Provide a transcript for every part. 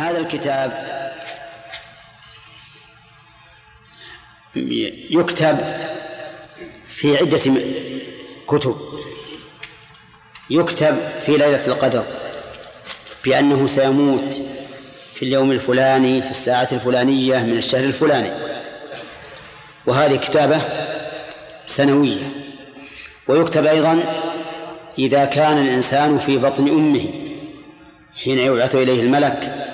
هذا الكتاب يكتب في عدة كتب. يكتب في ليلة القدر بأنه سيموت في اليوم الفلاني في الساعة الفلانية من الشهر الفلاني. وهذه كتابة سنوية. ويكتب أيضا إذا كان الإنسان في بطن أمه حين يبعث إليه الملك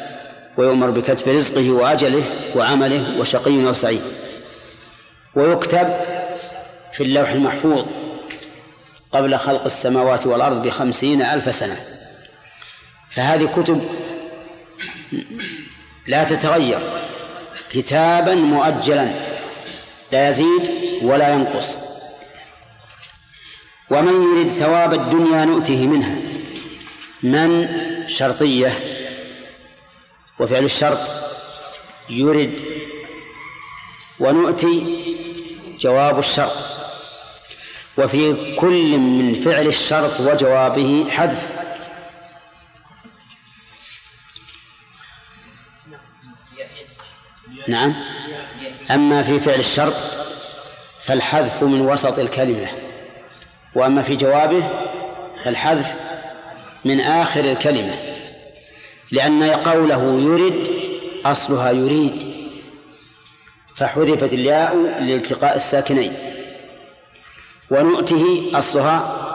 ويؤمر بكتب رزقه وأجله وعمله وشقي أو سعيد ويكتب في اللوح المحفوظ قبل خلق السماوات والأرض بخمسين ألف سنة. فهذه كتب لا تتغير. كتابا مؤجلا. لا يزيد ولا ينقص. ومن يريد ثواب الدنيا نؤته منها. من؟ شرطية. وفعل الشرط يرد ونؤتي جواب الشرط. وفي كل من فعل الشرط وجوابه حذف. نعم. أما في فعل الشرط فالحذف من وسط الكلمة. وأما في جوابه فالحذف من آخر الكلمة. لأن قوله يرد أصلها يريد. فحذفت الياء لالتقاء الساكنين. ونؤته أصلها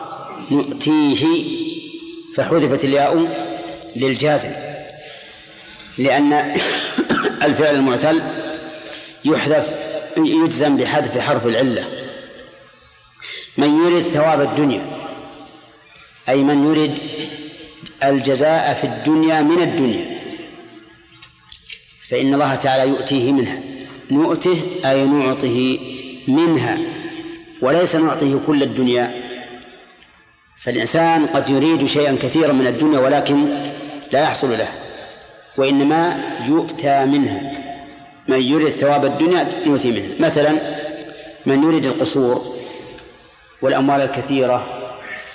نؤتيه. فحذفت الياء للجازم. لأن الفعل المعتل يحذف يجزم بحذف حرف العلة. من يريد ثواب الدنيا أي من يريد الجزاء في الدنيا من الدنيا. فإن الله تعالى يؤتيه منها. نؤته أي نعطه منها. وليس نعطيه كل الدنيا. فالإنسان قد يريد شيئا كثيرا من الدنيا ولكن لا يحصل له. وإنما يؤتى منها. من يريد ثواب الدنيا يؤتي منها. مثلا من يريد القصور والأموال الكثيرة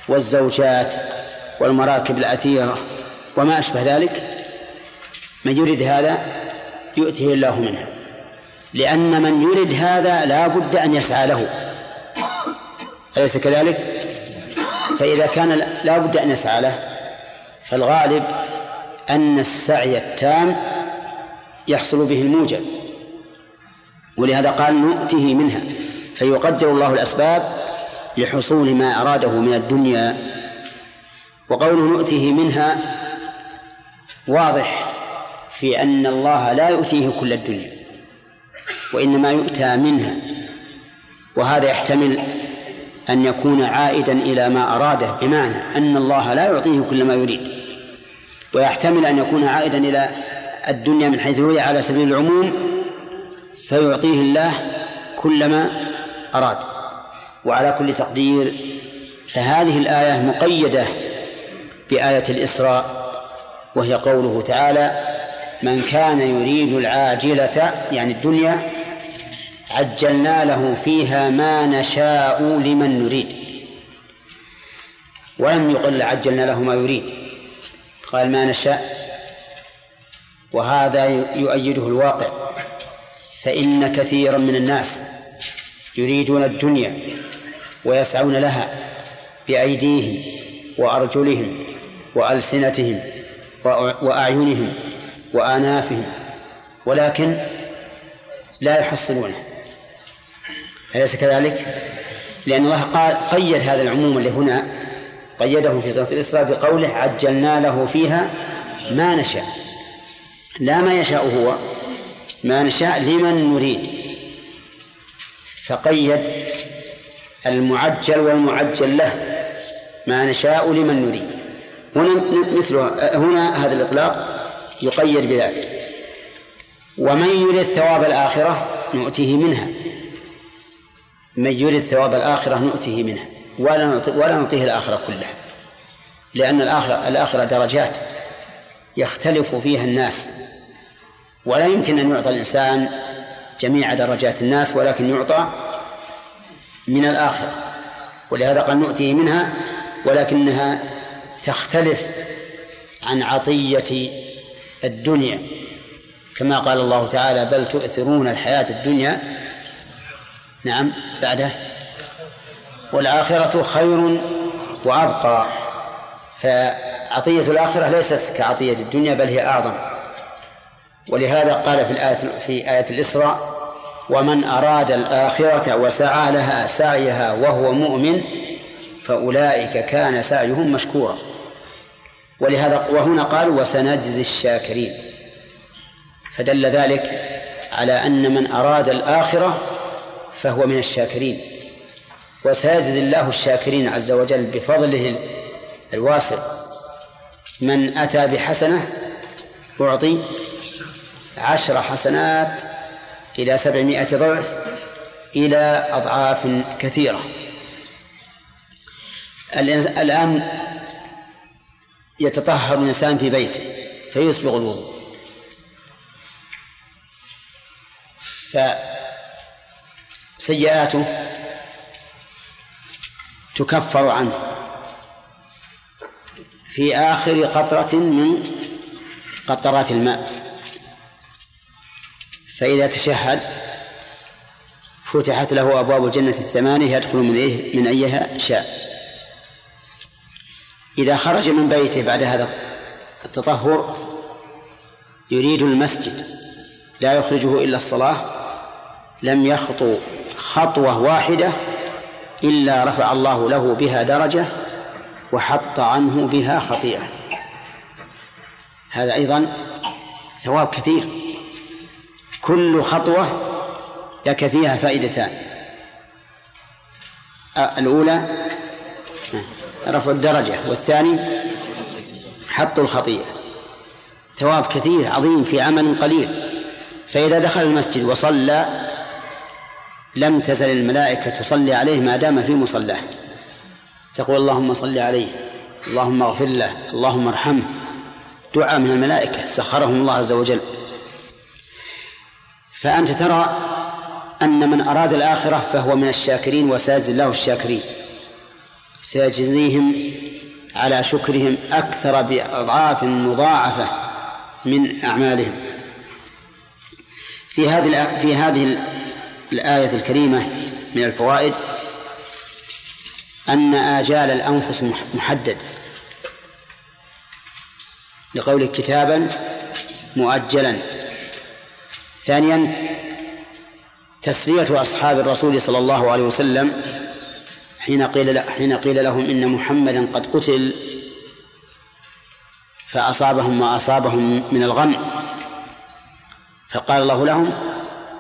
والزوجات والمراكب الأثيرة وما أشبه ذلك من يريد هذا يؤتيه الله منها لأن من يريد هذا لا بد أن يسعى له. أليس كذلك؟ فإذا كان لا بد أن يسعى له فالغالب أن السعي التام يحصل به الموجب. ولهذا قال نؤته منها. فيقدر الله الأسباب لحصول ما أراده من الدنيا وقوله نؤته منها واضح في أن الله لا يؤتيه كل الدنيا وإنما يؤتى منها وهذا يحتمل أن يكون عائدا إلى ما أراده بمعنى أن الله لا يعطيه كل ما يريد ويحتمل أن يكون عائدا إلى الدنيا من حيث هي على سبيل العموم فيعطيه الله كل ما أراد. وعلى كل تقدير فهذه الآية مقيدة بآية الإسراء وهي قوله تعالى من كان يريد العاجلة يعني الدنيا عجلنا له فيها ما نشاء لمن نريد ولم يقل عجلنا له ما يريد قال ما نشاء وهذا يؤيده الواقع فإن كثيرا من الناس يريدون الدنيا ويسعون لها بأيديهم وأرجلهم وألسنتهم وأعينهم وآنافهم ولكن لا يحصلونه. أليس كذلك؟ لأن الله قال قيد هذا العموم اللي هنا قيده في سورة الإسراء بقوله عجلنا له فيها ما نشاء. لا ما يشاء هو ما نشاء لمن نريد. فقيد المعجل والمعجل له ما نشاء لمن نريد. هنا مثله هنا هذا الإطلاق يقيد بذلك. ومن يريد ثواب الآخرة نؤتيه منها. من يريد ثواب الآخرة نؤتيه منها. ولا ولا نعطيه الآخرة كلها. لأن الآخرة الآخرة درجات يختلف فيها الناس. ولا يمكن أن يعطى الإنسان جميع درجات الناس ولكن يعطى من الآخرة. ولهذا قال نؤتيه منها ولكنها تختلف عن عطية الدنيا. كما قال الله تعالى بل تؤثرون الحياة الدنيا. نعم بعده. والآخرة خير وأبقى. فعطية الآخرة ليست كعطية الدنيا بل هي أعظم. ولهذا قال في الآية في آية الإسراء ومن أراد الآخرة وسعى لها سعيها وهو مؤمن فأولئك كان سعيهم مشكورا. ولهذا وهنا قال وسنجزي الشاكرين. فدل ذلك على أن من أراد الآخرة فهو من الشاكرين. وسيجزي الله الشاكرين عز وجل بفضله الواسع. من أتى بحسنة أعطي عشر حسنات إلى سبعمائة ضعف إلى أضعاف كثيرة. الآن يتطهر الإنسان في بيته فيسبغ الوضوء. فسيئاته تكفر عنه. في آخر قطرة من قطرات الماء. فإذا تشهد فتحت له أبواب الجنة الثمانية يدخل من أيه من أيها شاء. إذا خرج من بيته بعد هذا التطهر يريد المسجد لا يخرجه إلا الصلاة لم يخطو خطوة واحدة إلا رفع الله له بها درجة وحط عنه بها خطيئة. هذا أيضا ثواب كثير. كل خطوة لك فيها فائدتان. الأولى رفع الدرجة والثاني حط الخطيئة. ثواب كثير عظيم في عمل قليل. فإذا دخل المسجد وصلى لم تزل الملائكة تصلي عليه ما دام في مصلاه. تقول اللهم صل عليه اللهم اغفر له اللهم ارحمه. دعاء من الملائكة سخرهم الله عز وجل. فأنت ترى أن من أراد الآخرة فهو من الشاكرين وسيجزي الله الشاكرين. سيجزيهم على شكرهم أكثر بأضعاف مضاعفة من أعمالهم. في هذه في هذه الآية الكريمة من الفوائد أن آجال الأنفس محدد. لقول كتابا مؤجلا. ثانيا تسلية أصحاب الرسول صلى الله عليه وسلم حين قيل حين قيل لهم إن محمدا قد قتل فأصابهم ما أصابهم من الغم. فقال الله لهم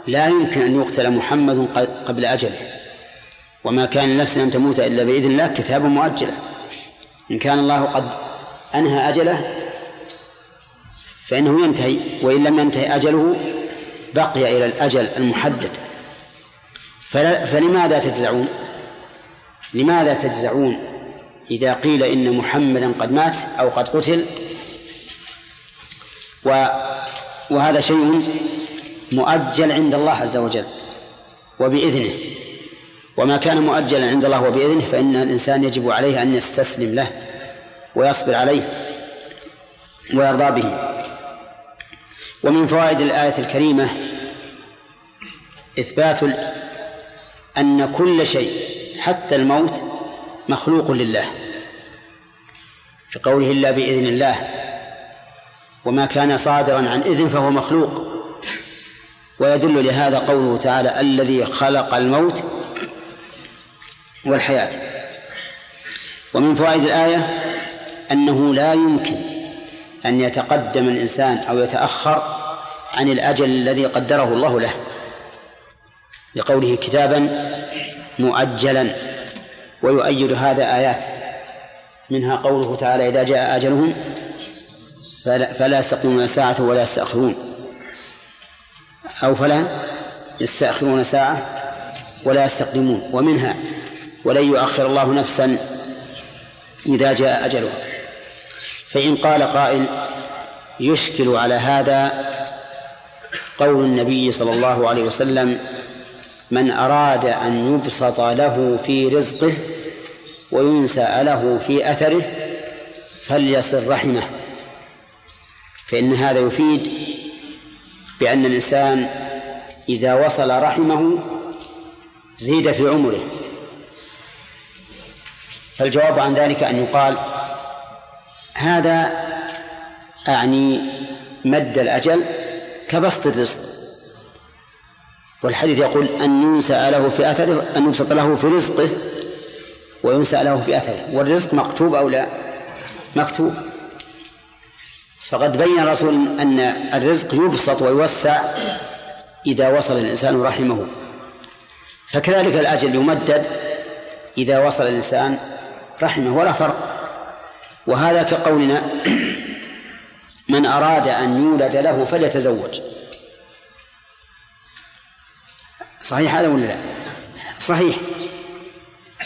لا يمكن أن يقتل محمد قبل أجله وما كان لنفس أن تموت إلا بإذن الله كتابا مؤجلا إن كان الله قد أنهى أجله فإنه ينتهي وإن لم ينتهي أجله بقي إلى الأجل المحدد. فلماذا تجزعون؟ لماذا تجزعون؟ إذا قيل إن محمدا قد مات أو قد قتل. و وهذا شيء مؤجل عند الله عز وجل وبإذنه. وما كان مؤجلا عند الله وبإذنه فإن الإنسان يجب عليه أن يستسلم له ويصبر عليه ويرضى به. ومن فوائد الآية الكريمة إثبات أن كل شيء حتى الموت مخلوق لله في قوله إلا بإذن الله وما كان صادرا عن إذن فهو مخلوق. ويدل لهذا قوله تعالى الذي خلق الموت والحياة. ومن فوائد الآية أنه لا يمكن أن يتقدم الإنسان أو يتأخر عن الأجل الذي قدره الله له لقوله كتابا مؤجلا ويؤيد هذا آيات. منها قوله تعالى إذا جاء أجلهم فلا, فلا يستقيمون ساعة ولا يستأخرون أو فلا يستأخرون ساعة ولا يستقدمون. ومنها ولن يؤخر الله نفسا إذا جاء أجلها. فإن قال قائل يشكل على هذا قول النبي صلى الله عليه وسلم من أراد أن يبسط له في رزقه وينسى له في أثره فليصل رحمه. فإن هذا يفيد بأن الإنسان إذا وصل رحمه زيد في عمره. فالجواب عن ذلك أن يقال هذا أعني مد الأجل كبسط الرزق. والحديث يقول أن ينسأ له في أثره أن يبسط له في رزقه وينسأ له في أثره. والرزق مكتوب أو لا؟ مكتوب. فقد بين الرسول أن الرزق يبسط ويوسع إذا وصل الإنسان رحمه. فكذلك الأجل يمدد إذا وصل الإنسان رحمه ولا فرق. وهذا كقولنا من أراد أن يولد له فليتزوج. صحيح هذا ولا لا؟ صحيح.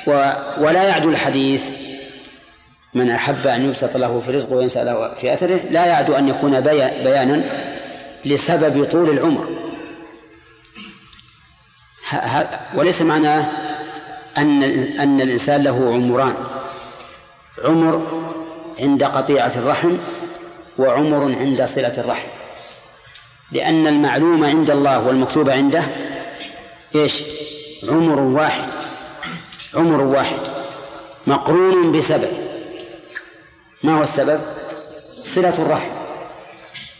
و ولا يعدو الحديث من أحب أن يبسط له في رزقه وينسى له في أثره لا يعدو أن يكون بيانا لسبب طول العمر. وليس معناه أن أن الإنسان له عمران. عمر عند قطيعة الرحم وعمر عند صلة الرحم. لأن المعلوم عند الله والمكتوب عنده إيش؟ عمر واحد عمر واحد مقرون بسبب ما هو السبب؟ صلة الرحم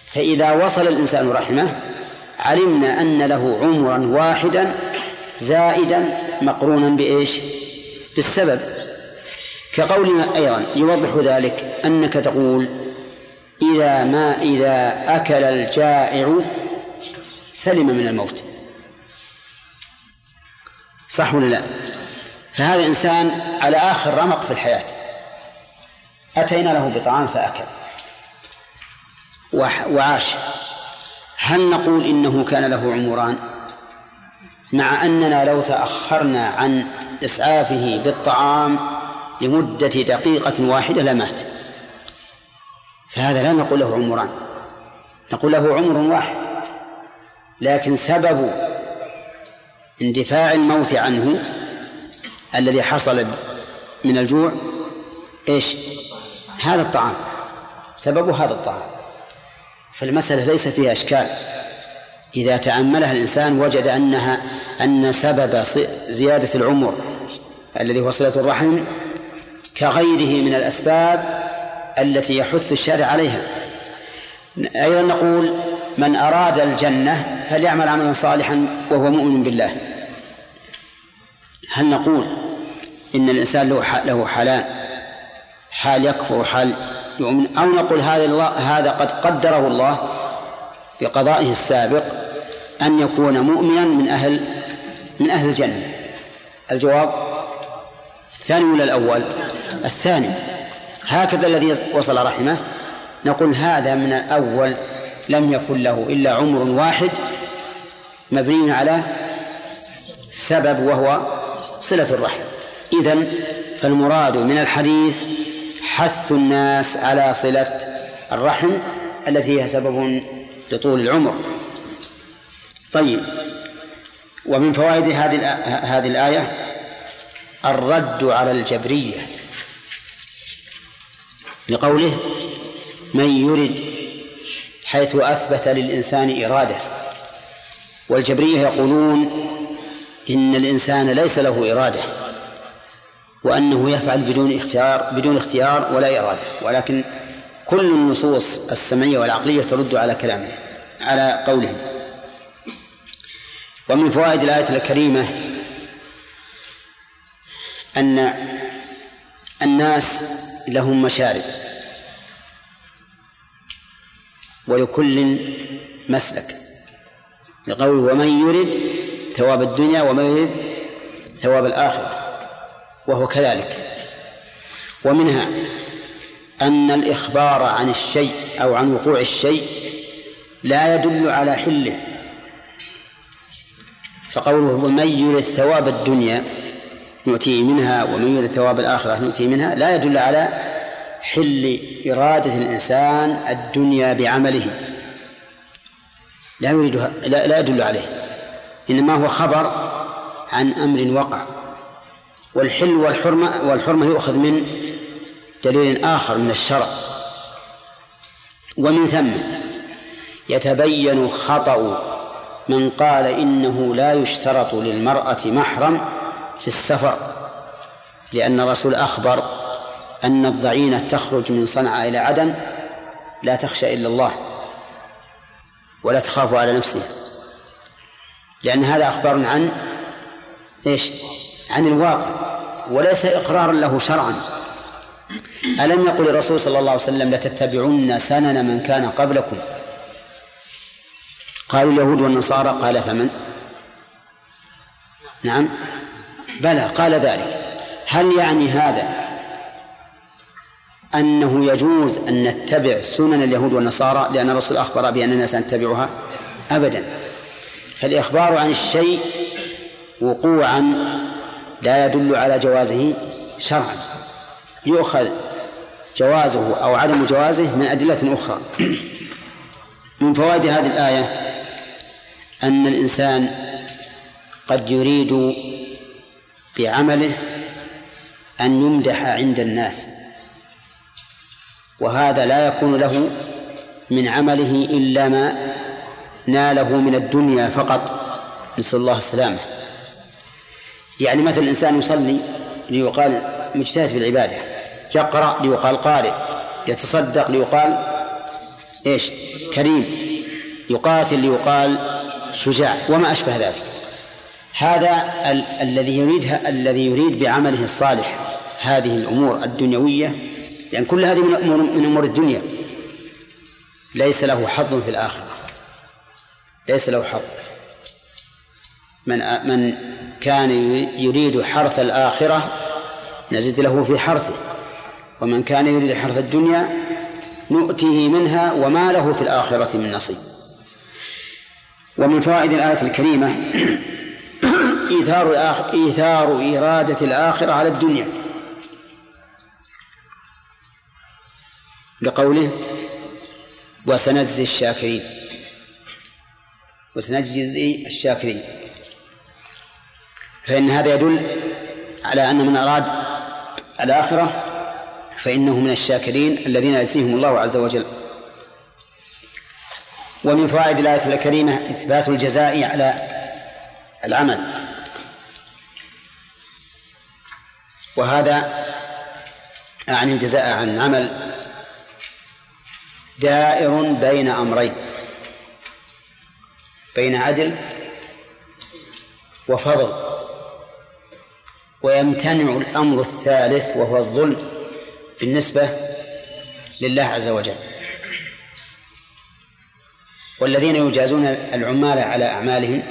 فإذا وصل الإنسان رحمه علمنا أن له عمرا واحدا زائدا مقرونا بإيش؟ بالسبب كقولنا أيضا يوضح ذلك أنك تقول إذا ما إذا أكل الجائع سلم من الموت صح ولا لا؟ فهذا إنسان على آخر رمق في الحياة. أتينا له بطعام فأكل. وعاش. هل نقول إنه كان له عمران؟ مع أننا لو تأخرنا عن إسعافه بالطعام لمدة دقيقة واحدة لمات. فهذا لا نقول له عمران. نقول له عمر واحد. لكن سبب اندفاع الموت عنه الذي حصل من الجوع إيش؟ هذا الطعام. سببه هذا الطعام. فالمسألة ليس فيها إشكال. إذا تأملها الإنسان وجد أنها أن سبب زيادة العمر الذي هو صلة الرحم كغيره من الأسباب التي يحث الشارع عليها. أيضا نقول من أراد الجنة فليعمل عملا صالحا وهو مؤمن بالله. هل نقول إن الإنسان له له حالان حال يكفر وحال يؤمن؟ أو نقول هذا الله هذا قد قدره الله بقضائه السابق أن يكون مؤمنا من أهل من أهل الجنة. الجواب الثاني ولا الأول؟ الثاني. هكذا الذي وصل رحمه. نقول هذا من الأول لم يكن له إلا عمر واحد مبني على سبب وهو صلة الرحم. إذن فالمراد من الحديث حث الناس على صلة الرحم التي هي سبب لطول العمر. طيب ومن فوائد هذه هذه الآية الرد على الجبرية لقوله من يرد حيث أثبت للإنسان إرادة. والجبرية يقولون إن الإنسان ليس له إرادة وأنه يفعل بدون اختيار بدون اختيار ولا إرادة. ولكن كل النصوص السمعية والعقلية ترد على كلامه على قولهم ومن فوائد الآية الكريمة أن الناس لهم مشارب ولكل مسلك. لقوله ومن يرد ثواب الدنيا ومن يرد ثواب الآخرة وهو كذلك. ومنها أن الإخبار عن الشيء أو عن وقوع الشيء لا يدل على حله. فقوله ومن يرد ثواب الدنيا نؤتيه منها ومن يرد ثواب الآخرة نؤتيه منها لا يدل على حل إرادة الإنسان الدنيا بعمله. لا يريدها لا, لا يدل عليه. إنما هو خبر عن أمر وقع. والحل والحرمة والحرمة يؤخذ من دليل آخر من الشرع. ومن ثم يتبين خطأ من قال إنه لا يشترط للمرأة محرم في السفر لأن الرسول أخبر أن الضعينة تخرج من صنعاء إلى عدن لا تخشى إلا الله ولا تخاف على نفسها. لأن هذا أخبار عن إيش؟ عن الواقع وليس إقرارا له شرعا. ألم يقل الرسول صلى الله عليه وسلم لتتبعن سنن من كان قبلكم؟ قالوا اليهود والنصارى. قال فمن؟ نعم. بلى قال ذلك. هل يعني هذا أنه يجوز أن نتبع سنن اليهود والنصارى لأن الرسول أخبر بأننا سنتبعها؟ أبدا. فالإخبار عن الشيء وقوعا لا يدل على جوازه شرعا. يؤخذ جوازه أو عدم جوازه من أدلة أخرى. من فوائد هذه الآية أن الإنسان قد يريد بعمله أن يمدح عند الناس وهذا لا يكون له من عمله إلا ما ناله من الدنيا فقط. نسأل الله السلامة. يعني مثلا الإنسان يصلي ليقال مجتهد في العبادة يقرأ ليقال قارئ يتصدق ليقال إيش؟ كريم يقاتل ليقال شجاع وما أشبه ذلك. هذا ال- الذي يريدها الذي يريد بعمله الصالح هذه الأمور الدنيوية لأن يعني كل هذه من أمور الدنيا. ليس له حظ في الآخرة. ليس له حظ من من كان يريد حرث الآخرة نزد له في حرثه. ومن كان يريد حرث الدنيا نؤتيه منها وما له في الآخرة من نصيب. ومن فوائد الآية الكريمة إيثار إيثار إرادة الآخرة على الدنيا. لقوله وسنجزي الشاكرين. وسنجزي الشاكرين. فإن هذا يدل على أن من أراد الآخرة فإنه من الشاكرين الذين يجزيهم الله عز وجل. ومن فوائد الآية الكريمة إثبات الجزاء على العمل. وهذا أعني الجزاء عن العمل دائر بين أمرين. بين عدل وفضل. ويمتنع الأمر الثالث وهو الظلم بالنسبة لله عز وجل. والذين يجازون العمال على أعمالهم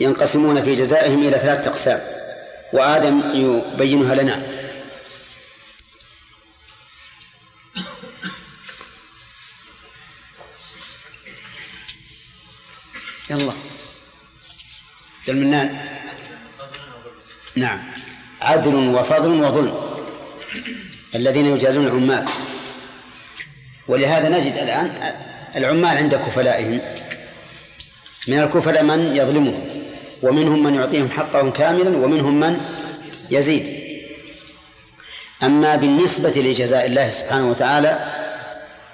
ينقسمون في جزائهم إلى ثلاثة أقسام. وآدم يبينها لنا. يلا. المنان. نعم. عدل وفضل وظلم. الذين يجازون العمال. ولهذا نجد الآن العمال عند كفلائهم. من الكفلاء من يظلمهم. ومنهم من يعطيهم حقهم كاملا ومنهم من يزيد. أما بالنسبة لجزاء الله سبحانه وتعالى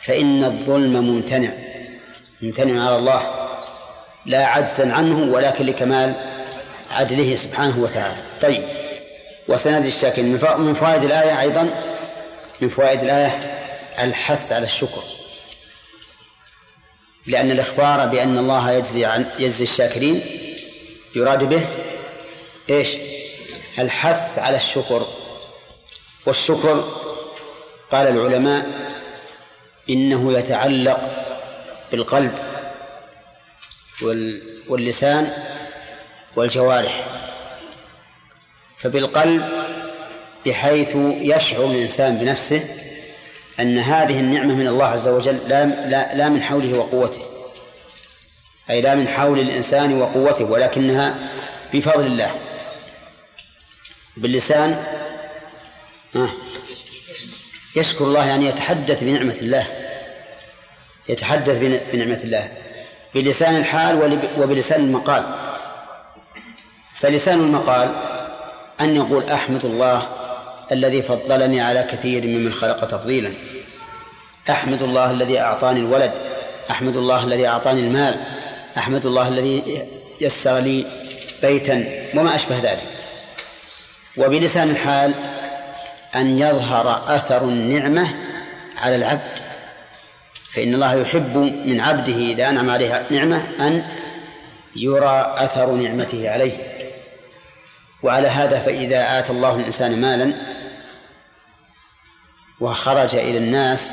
فإن الظلم ممتنع. ممتنع على الله. لا عجزا عنه ولكن لكمال عدله سبحانه وتعالى. طيب. وسنجزي الشاكرين من فوائد الآية أيضا من فوائد الآية الحث على الشكر. لأن الإخبار بأن الله يجزي عن يجزي الشاكرين يراد به إيش؟ الحث على الشكر. والشكر قال العلماء إنه يتعلق بالقلب. واللسان والجوارح. فبالقلب بحيث يشعر الإنسان بنفسه أن هذه النعمة من الله عز وجل لا, لا, لا من حوله وقوته. أي لا من حول الإنسان وقوته ولكنها بفضل الله. باللسان آه يشكر الله يعني يتحدث بنعمة الله. يتحدث بنعمة الله. بلسان الحال وبلسان المقال. فلسان المقال أن يقول أحمد الله الذي فضلني على كثير ممن خلق تفضيلا. أحمد الله الذي أعطاني الولد. أحمد الله الذي أعطاني المال. أحمد الله الذي يسر لي بيتا. وما أشبه ذلك. وبلسان الحال أن يظهر أثر النعمة على العبد فإن الله يحب من عبده إذا أنعم عليه نعمة أن يرى أثر نعمته عليه وعلى هذا فإذا آتى الله الإنسان مالا وخرج إلى الناس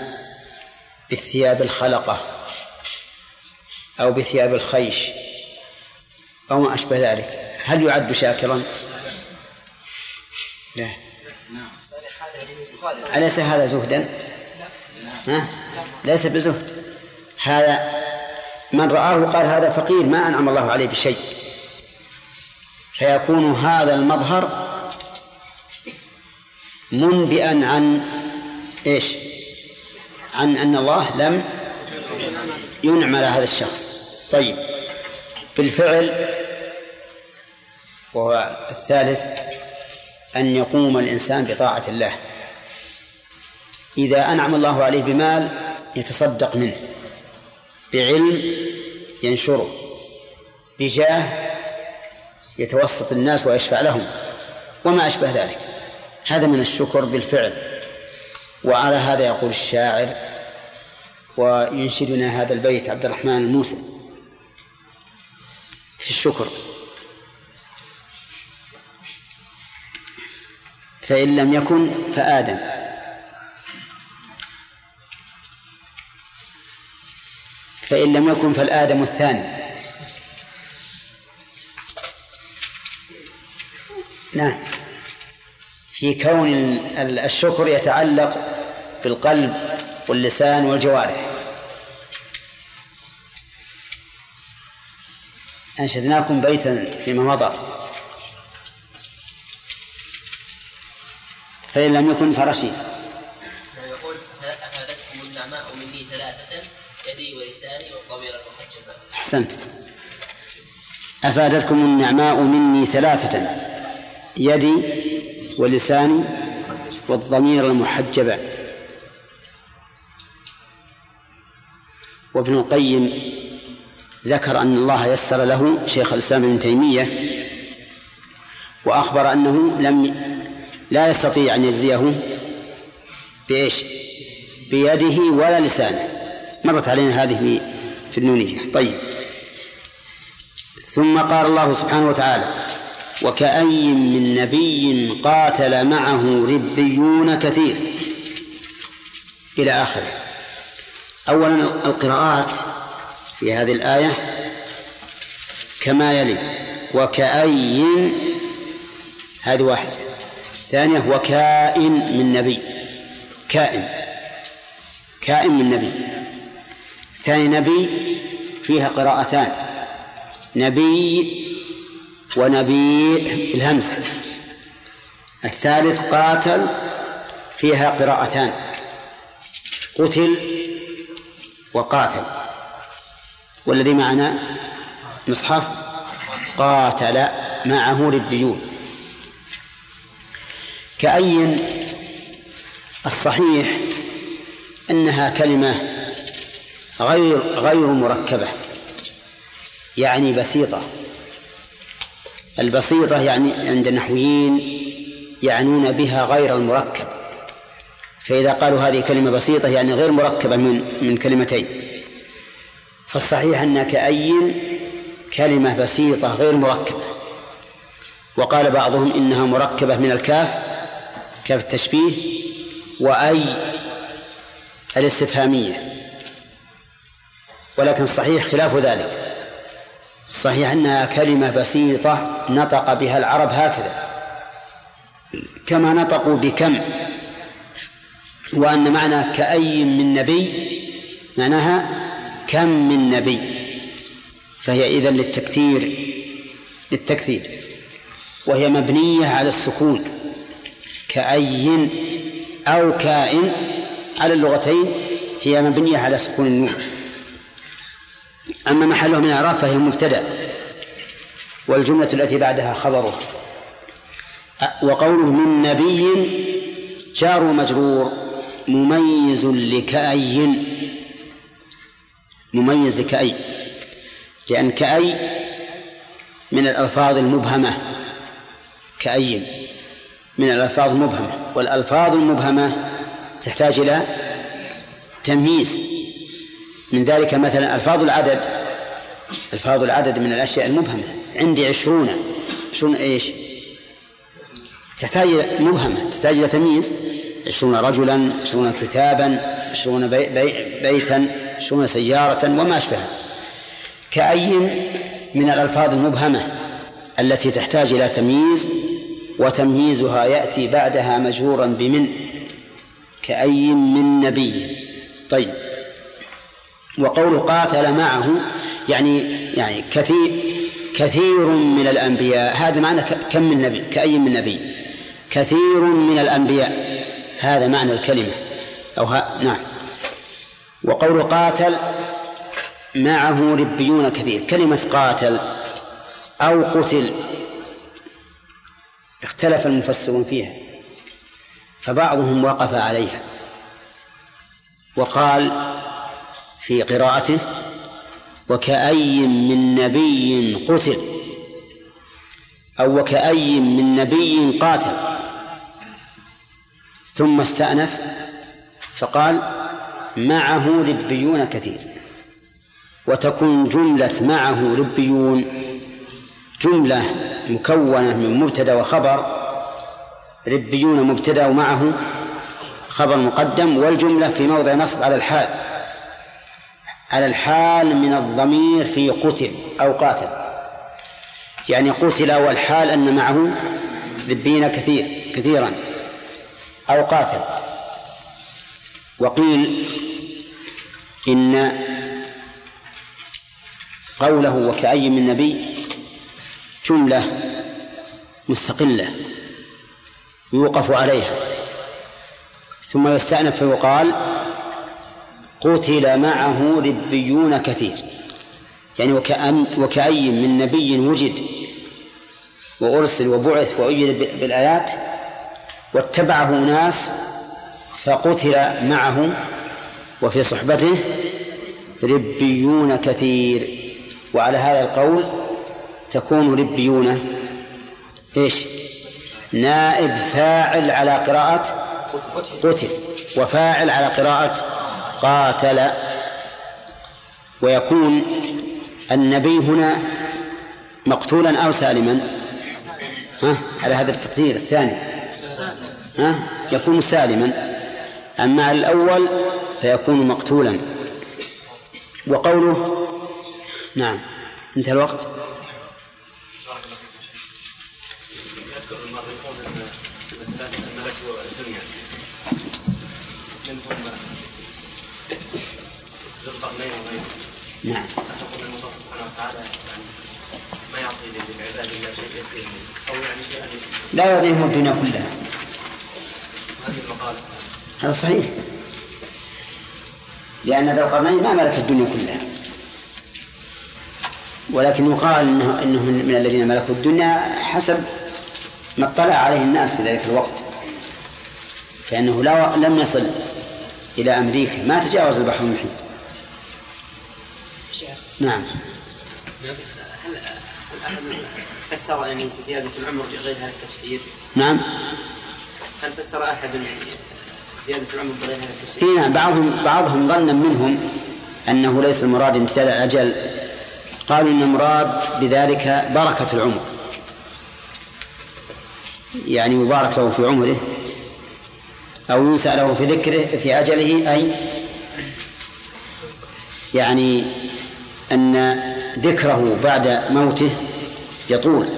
بالثياب الخلقة أو بثياب الخيش أو ما أشبه ذلك هل يعد شاكرا؟ لا أليس هذا زهدا؟ ها؟ ليس بزهد. هذا من رآه قال هذا فقير ما أنعم الله عليه بشيء. فيكون هذا المظهر منبئا عن إيش؟ عن أن الله لم ينعم على هذا الشخص. طيب. بالفعل وهو الثالث أن يقوم الإنسان بطاعة الله. إذا أنعم الله عليه بمال يتصدق منه بعلم ينشره بجاه يتوسط الناس ويشفع لهم وما أشبه ذلك. هذا من الشكر بالفعل. وعلى هذا يقول الشاعر وينشدنا هذا البيت عبد الرحمن الموسى في الشكر. فإن لم يكن فآدم. فإن لم يكن فالآدم الثاني. نعم. في كون الشكر يتعلق بالقلب واللسان والجوارح. أنشدناكم بيتا فيما مضى. فإن لم يكن فرشيد يقول أفادتكم النعماء مني ثلاثة يدي ولساني والضمير المحجبة أحسنت. أفادتكم النعماء مني ثلاثة يدي ولساني والضمير المحجبة وابن القيم ذكر أن الله يسر له شيخ الإسلام ابن تيمية وأخبر أنه لم لا يستطيع أن يجزيه بإيش؟ بيده ولا لسانه. مرت علينا هذه في النونية. طيب. ثم قال الله سبحانه وتعالى وكأي من نبي قاتل معه ربيون كثير. إلى آخره. أولا القراءات في هذه الآية كما يلي وكأي هذه واحدة. الثانية وكائن من نبي. كائن. كائن من نبي. ثاني نبي فيها قراءتان. نبي ونبي الهمزة. الثالث قاتل فيها قراءتان. قتل وقاتل. والذي معنا مصحف قاتل معه ربيون كأي الصحيح أنها كلمة غير غير مركبة؟ يعني بسيطة. البسيطة يعني عند النحويين يعنون بها غير المركب. فإذا قالوا هذه كلمة بسيطة يعني غير مركبة من من كلمتين. فالصحيح أن كأي كلمة بسيطة غير مركبة. وقال بعضهم إنها مركبة من الكاف كاف التشبيه وأي الاستفهامية. ولكن الصحيح خلاف ذلك. الصحيح أنها كلمة بسيطة نطق بها العرب هكذا. كما نطقوا بكم. وأن معنى كأي من نبي معناها كم من نبي. فهي إذن للتكثير للتكثير. وهي مبنية على السكون. كأي أو كائن على اللغتين هي مبنية على سكون النون. أما محله من الإعراب فهي مبتدأ والجملة التي بعدها خبره. وقوله من نبي جار مجرور مميز لكأي؟ مميز لكأي؟ لأن كأي من الألفاظ المبهمة. كأي من الألفاظ المبهمة والألفاظ المبهمة تحتاج إلى تمييز. من ذلك مثلا ألفاظ العدد ألفاظ العدد من الأشياء المبهمة. عندي عشرون. عشرون إيش؟ تحتاج مبهمة. تحتاج إلى تمييز. عشرون رجلا عشرون كتابا عشرون بي بي بيتا عشرون سيارة وما أشبهها. كأي من الألفاظ المبهمة التي تحتاج إلى تمييز وتمييزها يأتي بعدها مجرورا بمن؟ كأي من نبي. طيب. وقول قاتل معه يعني يعني كثير كثير من الأنبياء هذا معنى كم من نبي كأي من نبي؟ كثير من الأنبياء هذا معنى الكلمة. أو ها نعم. وقول قاتل معه ربيون كثير. كلمة قاتل أو قتل اختلف المفسرون فيها فبعضهم وقف عليها. وقال في قراءته وكأي من نبي قتل أو وكأي من نبي قاتل. ثم استأنف فقال معه ربيون كثير وتكون جملة معه ربيون جملة مكونة من مبتدأ وخبر ربيون مبتدأ ومعه خبر مقدم والجملة في موضع نصب على الحال. على الحال من الضمير في قتل أو قاتل. يعني قتل والحال أن معه ذبين كثير كثيرا. أو قاتل. وقيل إن قوله وكأي من نبي جملة مستقلة يوقف عليها. ثم يستأنف فيقال قتل معه ربيون كثير. يعني وكأن وكأي من نبي وجد وأرسل وبعث وأيد بالآيات واتبعه ناس فقتل معه وفي صحبته ربيون كثير. وعلى هذا القول تكون ربيون إيش؟ نائب فاعل على قراءة قتل. وفاعل على قراءة قاتل ويكون النبي هنا مقتولا أو سالما ها؟ على هذا التقدير الثاني. ها؟ يكون سالما. أما على الأول فيكون مقتولا. وقوله؟ نعم. انتهى الوقت. نعم. تقول الله سبحانه وتعالى يعني ما يعطي للعباد الا شيء يسير أو يعني شيئا لا يعطيهم الدنيا كلها. هذه المقالة هذا صحيح. لأن ذا القرنين ما ملك الدنيا كلها. ولكن يقال انه إنه من الذين ملكوا الدنيا حسب ما اطلع عليه الناس في ذلك الوقت. فإنه لا لم يصل إلى أمريكا. ما تجاوز البحر المحيط. نعم. هل أحد فسر يعني زيادة العمر بغير هذا التفسير؟ نعم. هل فسر أحد يعني زيادة العمر بغير هذا التفسير؟ نعم. بعضهم بعضهم ظنا منهم أنه ليس المراد امتداد الأجل قالوا إن المراد بذلك بركة العمر. يعني يبارك له في عمره أو ينسى له في ذكره في أجله أي يعني أن ذكره بعد موته يطول.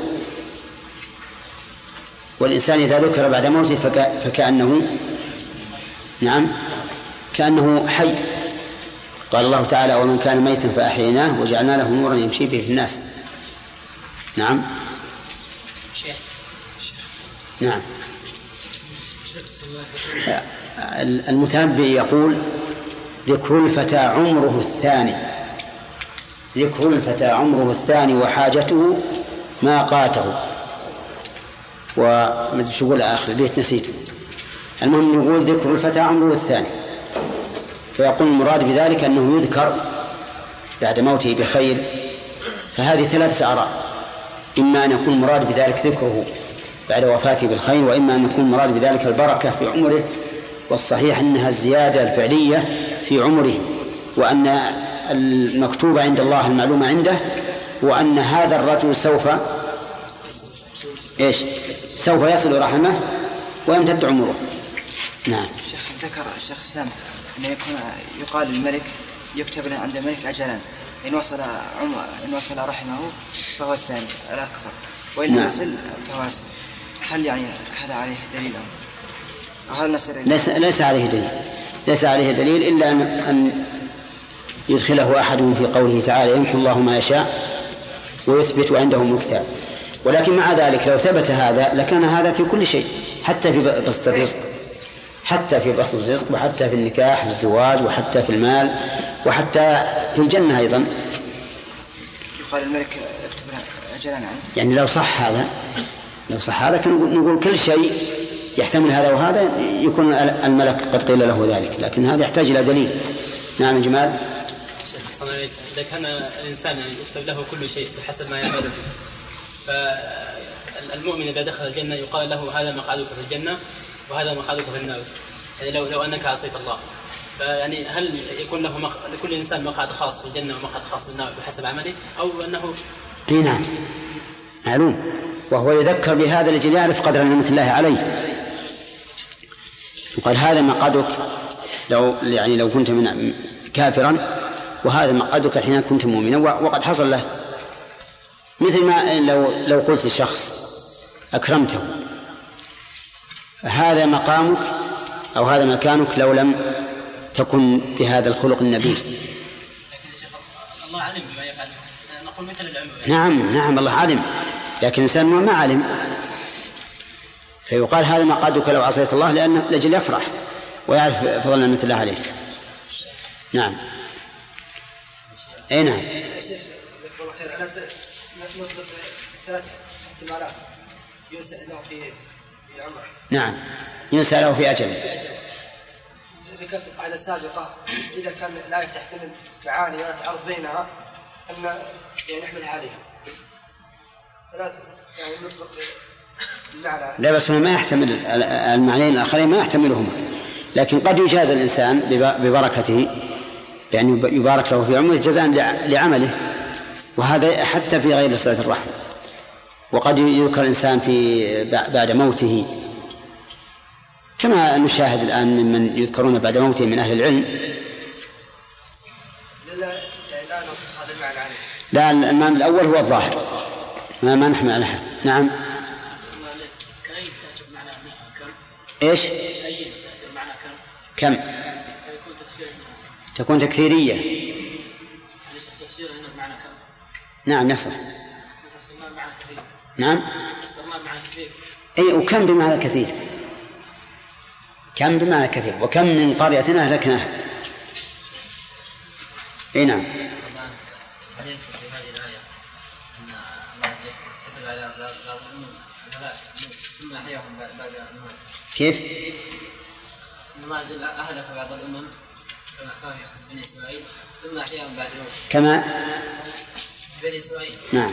والإنسان إذا ذكر بعد موته فك... فكأنه نعم كأنه حي. قال الله تعالى ومن كان ميتا فأحييناه وجعلنا له نورا يمشي به في الناس. نعم. نعم. المتنبي يقول ذكر الفتى عمره الثاني. ذكر الفتى عمره الثاني وحاجته ما قاته. وما شو يقول آخر البيت نسيته المهم يقول ذكر الفتى عمره الثاني. فيقول المراد بذلك أنه يذكر بعد موته بخير. فهذه ثلاثة آراء. إما أن يكون المراد بذلك ذكره بعد وفاته بالخير وإما أن يكون المراد بذلك البركة في عمره والصحيح أنها الزيادة الفعلية في عمره وأن المكتوب عند الله المعلومة عنده وأن هذا الرجل سوف إيش؟ سوف يصل رحمه ويمتد عمره. نعم. شيخ ذكر الشيخ إسلام انه يكون يقال للملك يكتب له عند الملك اجلا إن وصل عمر إن وصل رحمه فهو الثاني الأكبر وإن نعم. وصل فهو. هل يعني هذا عليه دليل أو هل نصر ليس ليس عليه دليل ليس عليه دليل إلا أن أن يدخله احدهم في قوله تعالى يمحو الله ما يشاء ويثبت عنده الكتاب ولكن مع ذلك لو ثبت هذا لكان هذا في كل شيء حتى في بسط الرزق حتى في بسط الرزق وحتى في النكاح في الزواج وحتى في المال وحتى في الجنة أيضا. يقال الملك اكتب له اجلا يعني لو صح هذا لو صح هذا كان نقول- كل شيء يحتمل هذا وهذا يكون الملك قد قيل له ذلك لكن هذا يحتاج إلى دليل. نعم جمال. عليه وسلم، إذا كان الإنسان يعني يكتب له كل شيء بحسب ما يعمله فالمؤمن إذا دخل الجنة يقال له هذا مقعدك في الجنة وهذا مقعدك في النار. يعني لو لو أنك عصيت الله. فيعني هل يكون له مق... لكل إنسان مقعد خاص في الجنة ومقعد خاص في النار بحسب عمله؟ أو أنه إي نعم. معلوم. وهو يذكر بهذا لجل يعرف قدر نعمة الله عليه. يقال هذا مقعدك. لو يعني لو كنت من كافرا وهذا مقعدك حين كنت مؤمنا وقد حصل له. مثل ما لو لو قلت لشخص أكرمته. هذا مقامك أو هذا مكانك لو لم تكن بهذا الخلق النبيل. الله علم بما يفعل. نقول مثل العمر نعم نعم الله علم. لكن الإنسان ما علم. فيقال هذا مقعدك لو عصيت الله لأنه لأجل يفرح ويعرف فضل نعمة الله عليه. نعم. أي نعم. يا شيخ الله خير ثلاث احتمالات ينسى في في عمره نعم. ينسى له في أجله. ذكرت القاعده السابقه اذا كان الايه تحتمل معاني ولا تعارض بينها ان يعني نحملها عليها ثلاث يعني نطلق المعنى لا بس هو ما يحتمل ال- المعنيين الآخرين ما يحتملهما. لكن قد يجاز الإنسان بب- ببركته يب- يبارك له في عمره جزاء لع- لعمله وهذا حتى في غير صلة الرحم. وقد يذكر الإنسان في بعد موته. كما نشاهد الآن ممن يذكرون بعد موته من أهل العلم. لا يعني المعنى المعنى الأول هو الظاهر. ما, ما نحمل على أحد نعم. بمعنى كم؟ تكون تكثيرية نعم يصح. نعم؟ أي وكم بمعنى كثير؟ كم بمعنى كثير؟ وكم من قرية أهلكناها؟ أي نعم. هل في هذه الآية أن الله عز وجل كتب على الهلاك. ثم أحياهم بعد الموت. كيف؟ الله عز وجل أهلك بعض الأمم. كما كان بني ثم بعد الموت كما؟ بني إسرائيل. نعم.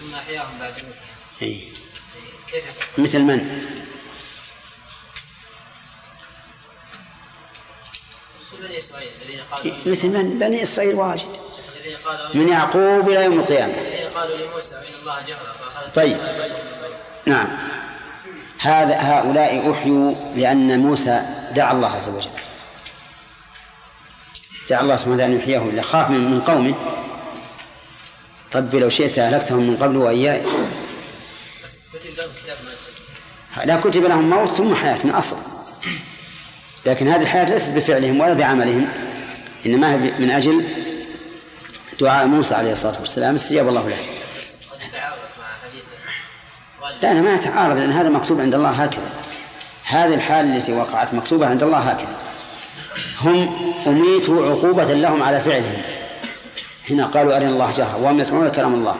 ثم أحياهم بعد موتهم. إي. كيف؟ مثل من؟ مثل بني إسرائيل الذين قالوا مثل من؟ بني إسرائيل واجد. الذين قالوا من يعقوب إلى يوم القيامة. الذين قالوا لموسى إن الله جهر فأخذت طيب. نعم. هذا هؤلاء أحيوا لأن موسى دعا الله عز وجل. دعا الله سبحانه وتعالى أن يحييهم خاف من من قومه. ربي لو شئت أهلكتهم من قبل وإياي. بس كتب لهم كتاب ما يدخل لا كتب لهم موت ثم حياة من أصل. لكن هذه الحياة ليست بفعلهم ولا بعملهم. إنما هي من أجل دعاء موسى عليه الصلاة والسلام استجاب الله له. لا أنا ما يتعارض لأن هذا مكتوب عند الله هكذا. هذه الحال التي وقعت مكتوبة عند الله هكذا. هم أميتوا عقوبة لهم على فعلهم. هنا قالوا أرنا الله جهرة وهم يسمعون كلام الله.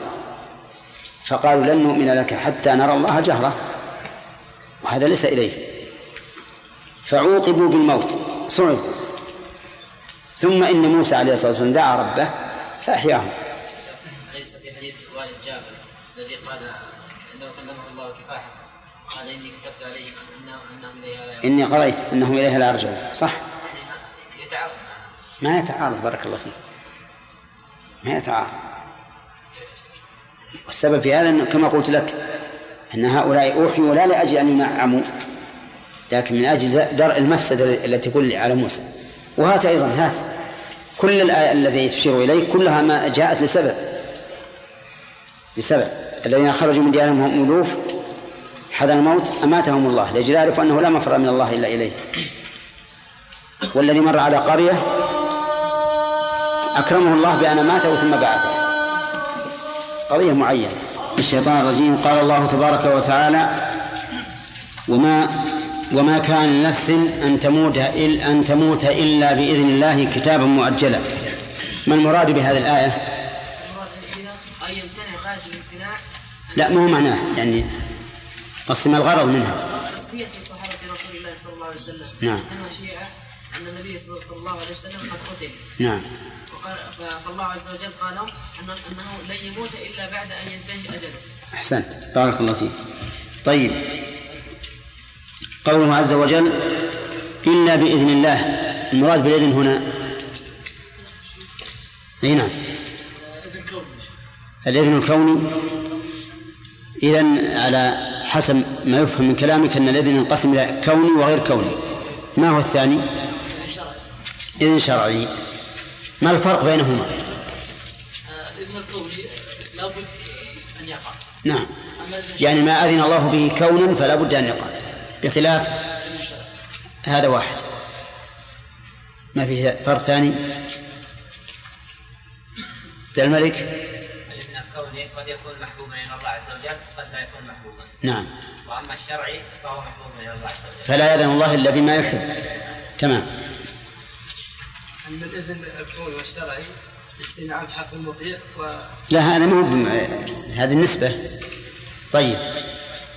فقالوا لن نؤمن لك حتى نرى الله جهرة وهذا ليس إليه. فعوقبوا بالموت. صعقوا ثم إن موسى عليه الصلاة والسلام دعا ربه فأحياهم. أليس في حديث والد جابر الذي قال عندما كلمه الله كفاحا قال إني كتبت عليهم أنهم إليها لا إني قريت أنهم إليها لا يرجعون. صح؟ يرجعون. ما يتعارض بارك الله فيك. ما يتعارض. والسبب في هذا أنه كما قلت لك أن هؤلاء أوحيوا لا لأجل أن ينعموا لكن من أجل درء المفسدة التي تكون على موسى. وهات أيضا هات. كل الآية الذي تشير إليه كلها ما جاءت لسبب. لسبب. الذين خرجوا من ديارهم هم ألوف حذر الموت أماتهم الله. لأجل يعرفوا أنه لا مفر من الله إلا إليه. والذي مر على قرية أكرمه الله بأن أماته ثم بعثه. قضية معينة. الشيطان الرجيم. قال الله تبارك وتعالى وما وما كان لنفس أن تموت إلا أن تموت إلا بإذن الله كتابا مؤجلا. ما المراد بهذه الآية؟ أن يمتنع غاية الامتناع لا ما هو معناه؟ يعني قصد ما الغرض منها. تصديق صحابة رسول الله صلى الله عليه وسلم. نعم. عندما شيع أن النبي صلى الله عليه وسلم قد قتل. نعم. فالله عز وجل قال لهم أن أنه لن يموت إلا بعد أن ينتهي أجله. أحسنت. بارك الله فيك. طيب. قوله عز وجل إلا بإذن الله. المراد بالإذن هنا. أي نعم. الإذن الكوني. إذا على حسب ما يفهم من كلامك أن الإذن ينقسم إلى كوني وغير كوني. ما هو الثاني؟ إذن شرعي. ما الفرق بينهما؟ الإذن الكوني لابد أن يقع. نعم. يعني ما أذن الله به كونا فلا بد أن يقع. بخلاف هذا واحد. ما في فرق ثاني؟ ذا الملك. الإذن الكوني قد يكون محبوبا إلى الله عز وجل قد لا يكون محبوبا. نعم. وأما الشرعي فهو محبوب إلى الله عز وجل. فلا يأذن الله إلا بما يحب. تمام. أن الإذن الكوني والشرعي اجتماعا في حق المطيع و لا هذا بم... هذه النسبة. طيب.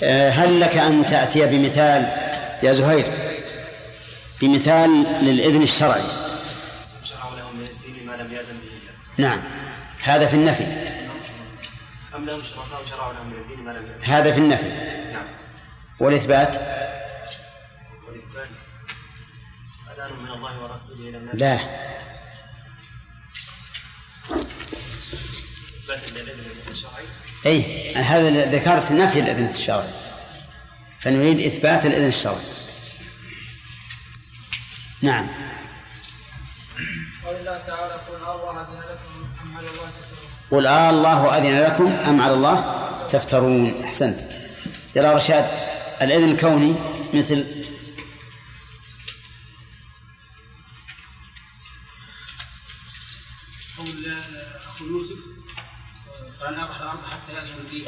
آه، هل لك أن تأتي بمثال يا زهير؟ بمثال للإذن الشرعي. نعم. هذا في النفي. أم لهم شركاء شرعوا لهم من الدين ما لم هذا في النفي. نعم. والإثبات؟ أذان من الله ورسوله إلى الناس؟ لا. أي هذا ذكرت نفي الإذن الشرعي. فنريد إثبات الإذن الشرعي. نعم. قال الله تعالى قل الله أذن لكم أم على الله تتقون قل آه الله أذن لكم أم على الله تفترون. أحسنت. ترى رشاد الإذن الكوني مثل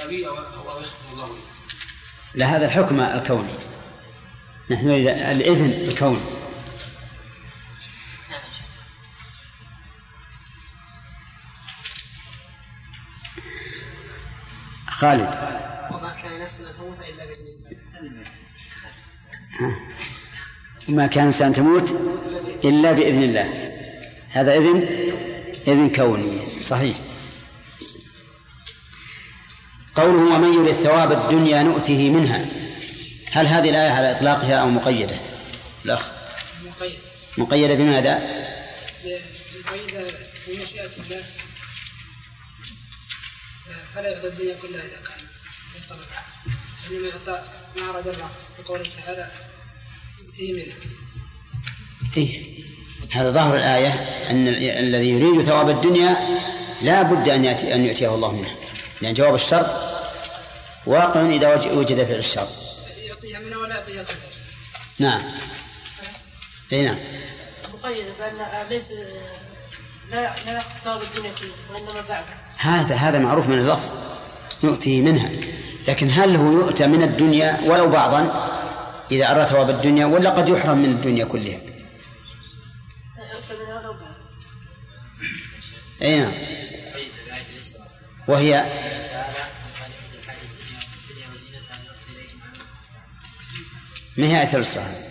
أو أو يحكم الله لي. لا هذا الحكم الكوني. نحن نريد الإذن الكوني. خالد. وما كان نفس أن تموت إلا بإذن الله. وما كان إنسان تموت إلا بإذن الله. هذا إذن إذن كوني. صحيح. قوله ومن يريد ثواب الدنيا نؤته منها. هل هذه الآية على إطلاقها أو مقيدة؟ الأخ. مقيد مقيدة بماذا؟ مقيدة بمشيئة الله. فلا يعطى الدنيا كلها إذا كان يطلب إنما يعطى ما أراد الله بقوله تعالى يؤتيه منها. إيه. هذا ظاهر الآية أن ال- الذي يريد ثواب الدنيا لا بد أن يأتي أن يؤتيه الله منها. لأن جواب الشرط واقع إذا وج- وجد فعل الشرط. يعطيها منها ولا يعطيها نعم. أي نعم. مقيدة بأن ليس لا لا ثواب الدنيا كلها وإنما بعد هذا هذا معروف من اللفظ. يؤتي منها. لكن هل هو يؤتى من الدنيا ولو بعضا إذا أراد ثواب الدنيا ولا قد يحرم من الدنيا كلها؟ أي نعم. وهي نهاية هي أثر الصحابة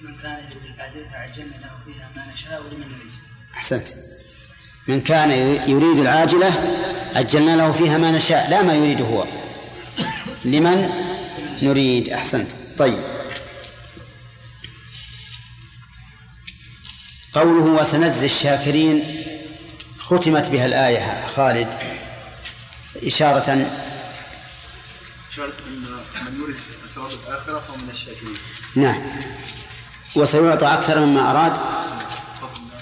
من كان يريد العاجلة عجلنا له فيها ما نشاء ولمن نريد أحسنت. من كان يريد العاجلة أجلنا له فيها ما نشاء لا ما يريده هو. لمن نريد. أحسنت. طيب. قوله وسنجزي الشاكرين ختمت بها الآية خالد إشارة إشارة أن من يريد ثواب الآخرة فهو من الشاكرين. نعم. وسيعطى أكثر مما أراد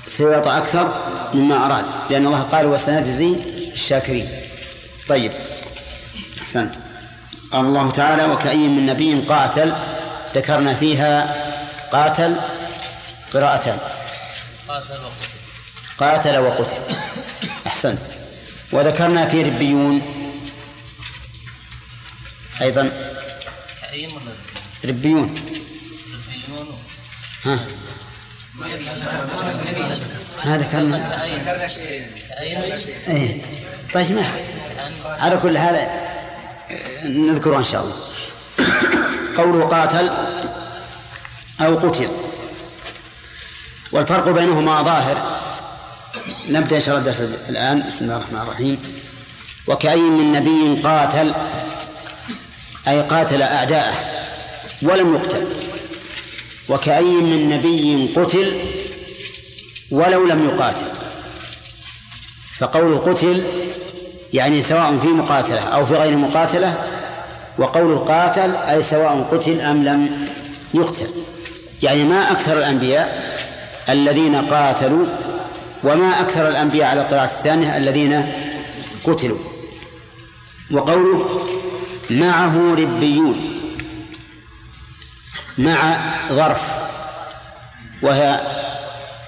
سيعطى أكثر مما أراد لأن الله قال وسنجزي الشاكرين. طيب. أحسنت. قال الله تعالى وكأي من نبي قاتل ذكرنا فيها قاتل قراءتان. قاتل وقتل. أحسنت وذكرنا في ربيون. أيضا. ربيون. ها. هذا كان إيه. طيب ما على كل حال نذكره إن شاء الله. قوله قاتل أو قتل. والفرق بينهما ظاهر. نبدأ إن شاء الله الدرس الآن. بسم الله الرحمن الرحيم. وكأي من نبي قاتل أي قاتل أعداءه ولم يقتل. وكأي من نبي قتل ولو لم يقاتل. فقول قتل يعني سواء في مقاتلة أو في غير مقاتلة وقول قاتل أي سواء قتل أم لم يقتل. يعني ما أكثر الأنبياء الذين قاتلوا وما أكثر الأنبياء على القراءة الثانية الذين قتلوا. وقوله معه ربيون مع ظرف وهي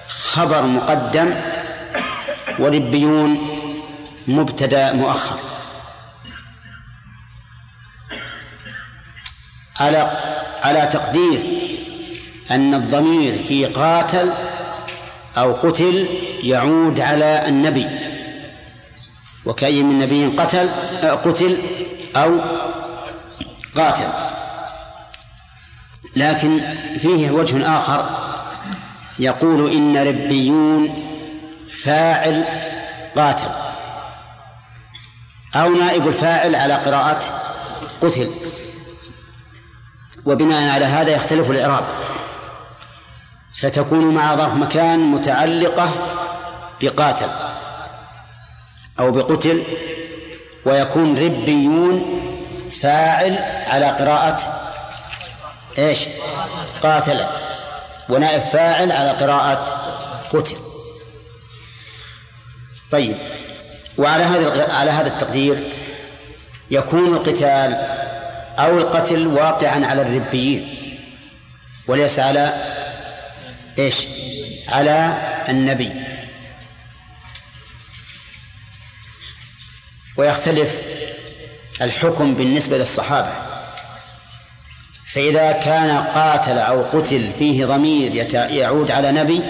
خبر مقدم وربيون مبتدأ مؤخر. على على تقدير أن الضمير في قاتل أو قتل يعود على النبي. وكأي من نبي قتل قتل أو قاتل. لكن فيه وجه آخر يقول إن ربيون فاعل قاتل أو نائب الفاعل على قراءة قتل. وبناء على هذا يختلف الإعراب. فتكون مع ظرف مكان متعلقة بقاتل أو بقتل ويكون ربيون فاعل على قراءة إيش؟ قاتل ونائب فاعل على قراءة قتل طيب وعلى هذا على هذا التقدير يكون القتال أو القتل واقعا على الربيين وليس على إيش؟ على النبي. ويختلف الحكم بالنسبة للصحابة. فإذا كان قاتل أو قتل فيه ضمير يعود على نبي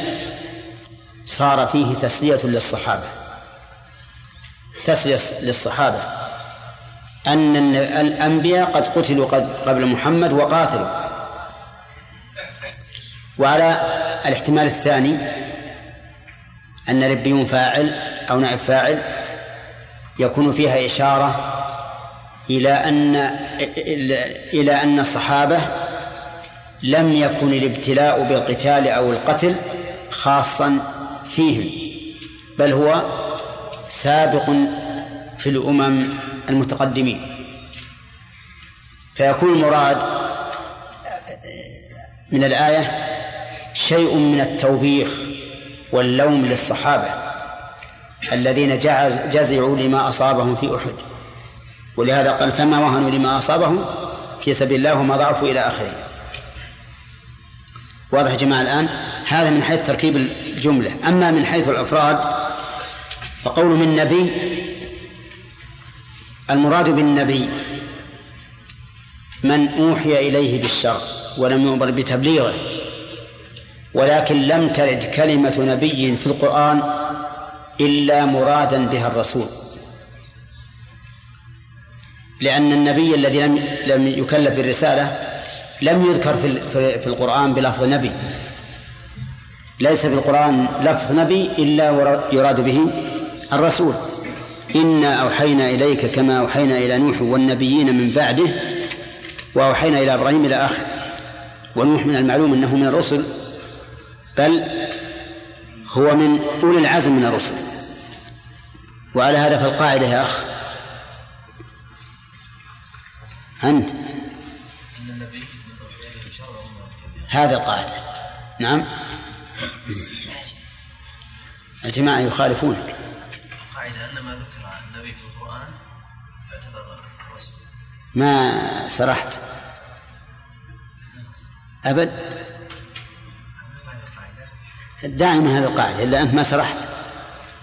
صار فيه تسلية للصحابة. تسلية للصحابة. أن الأنبياء قد قتلوا قبل محمد وقاتلوا. وعلى الاحتمال الثاني أن ربيون فاعل أو نائب فاعل يكون فيها إشارة إلى أن إلى أن الصحابة لم يكن الابتلاء بالقتال أو القتل خاصا فيهم بل هو سابق في الأمم المتقدمين. فيكون المراد من الآية شيء من التوبيخ واللوم للصحابة الذين جزعوا لما أصابهم في أحد. ولهذا قال فما وهنوا لما أصابهم؟ في سبيل الله وما ضعفوا إلى آخره واضح يا جماعة الآن؟ هذا من حيث تركيب الجملة. أما من حيث الأفراد فقول من نبي المراد بالنبي من أوحي إليه بالشر ولم يؤمر بتبليغه. ولكن لم ترد كلمة نبي في القرآن إلا مرادا بها الرسول. لأن النبي الذي لم لم يكلف بالرسالة لم يذكر في في القرآن بلفظ نبي. ليس في القرآن لفظ نبي إلا يراد به الرسول. إنا أوحينا إليك كما أوحينا إلى نوح والنبيين من بعده وأوحينا إلى إبراهيم إلى آخره ونوح من المعلوم أنه من الرسل. بل هو من أولي العزم من الرسل. وعلى هذا فالقاعدة يا أخ. أنت. هذا القاعدة. نعم. الجماعة يخالفونك. القاعدة أن ما ذكر النبي في القرآن يعتبر رسول. ما سرحت؟ أبد. دائما هذه القاعدة إلا أنت ما سرحت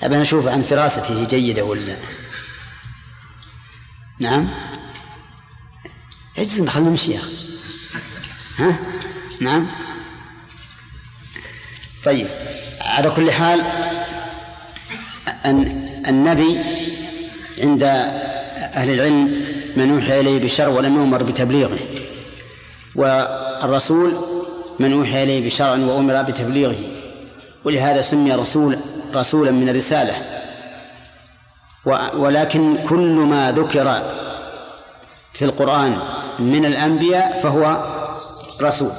أبى أشوف عن فراسته جيدة ولا؟ نعم. اجزم خلنا نمشي يا أخي. ها؟ نعم. طيب على كل حال أن النبي عند أهل العلم من أوحي إليه بالشرع ولم يؤمر بتبليغه والرسول من أوحي إليه بشرع وأمر بتبليغه. ولهذا سمي رسول رسولا من الرسالة. ولكن كل ما ذكر في القرآن من الأنبياء فهو رسول.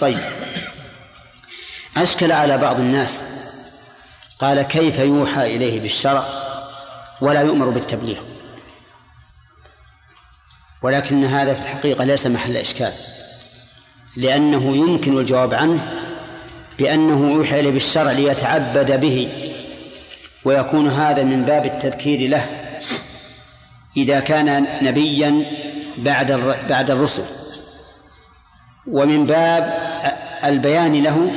طيب. أشكل على بعض الناس. قال كيف يوحى إليه بالشرع ولا يؤمر بالتبليغ؟ ولكن هذا في الحقيقة ليس محل إشكال. لأنه يمكن الجواب عنه بأنه يوحى إليه بالشرع ليتعبد به ويكون هذا من باب التذكير له إذا كان نبيا بعد بعد الرسل. ومن باب البيان له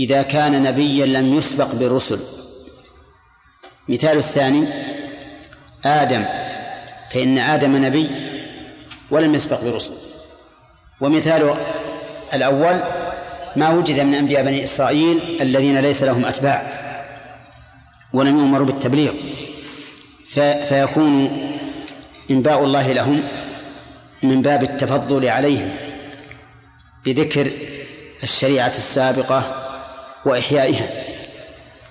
إذا كان نبيا لم يسبق بالرسل. مثال الثاني آدم فإن آدم نبي ولم يسبق برسل ومثال الأول ما وجد من أنبياء بني إسرائيل الذين ليس لهم أتباع ولم يؤمروا بالتبليغ. فيكون إنباء الله لهم من باب التفضل عليهم بذكر الشريعة السابقة وإحيائها.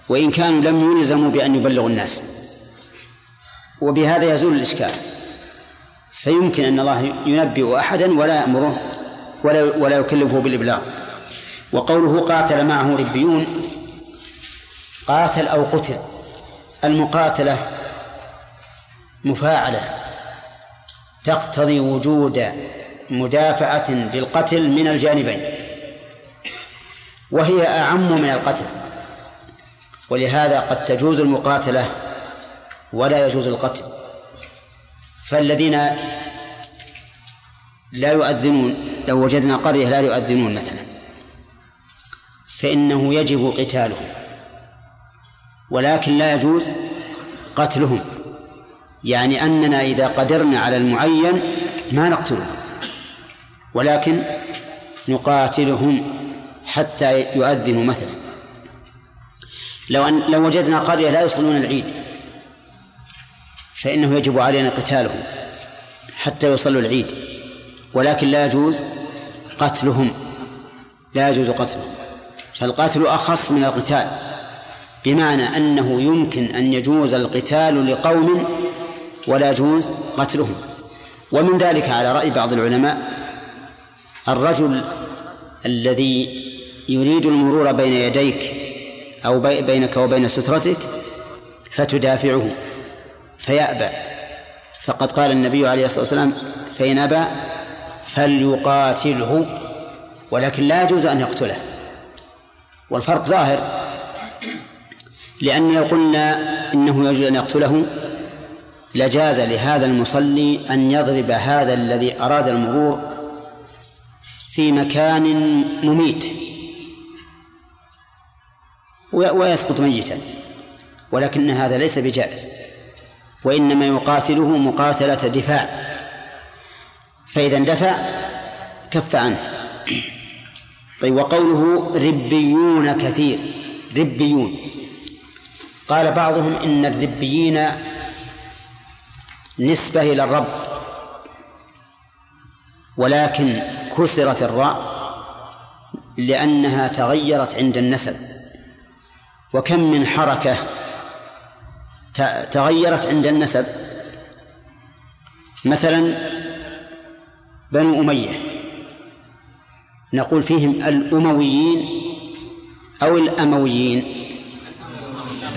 وإن كانوا لم يلزموا بأن يبلغوا الناس. وبهذا يزول الإشكال. فيمكن أن الله ينبئ أحدا ولا يأمره ولا ولا يكلفه بالإبلاغ. وقوله قاتل معه ربيون قاتل أو قتل المقاتلة مفاعلة تقتضي وجود مدافعة بالقتل من الجانبين وهي أعم من القتل ولهذا قد تجوز المقاتلة ولا يجوز القتل فالذين لا يؤذنون لو وجدنا قرية لا يؤذنون مثلا. فإنه يجب قتالهم. ولكن لا يجوز قتلهم. يعني أننا إذا قدرنا على المعين ما نقتلهم. ولكن نقاتلهم حتى يؤذنوا مثلا. لو أن لو وجدنا قرية لا يصلون العيد فإنه يجب علينا قتالهم حتى يصلوا العيد. ولكن لا يجوز قتلهم. لا يجوز قتلهم. فالقتل أخص من القتال بمعنى أنه يمكن أن يجوز القتال لقوم ولا يجوز قتلهم. ومن ذلك على رأي بعض العلماء الرجل الذي يريد المرور بين يديك أو بينك وبين سترتك فتدافعه فيأبى. فقد قال النبي عليه الصلاة والسلام فإن أبى فليقاتله ولكن لا يجوز أن يقتله. والفرق ظاهر. لأن لو قلنا إنه يجوز أن يقتله لجاز لهذا المصلي أن يضرب هذا الذي أراد المرور في مكان مميت. ويسقط ميتا. ولكن هذا ليس بجائز. وإنما يقاتله مقاتلة دفاع. فإذا اندفع كف عنه. طيب وقوله ربيون كثير ربيون. قال بعضهم إن الربيين نسبة إلى الرب ولكن كسرت الراء لأنها تغيرت عند النسب. وكم من حركة تغيرت عند النسب؟ مثلا بنو أمية. نقول فيهم الأمويين أو الأمويين.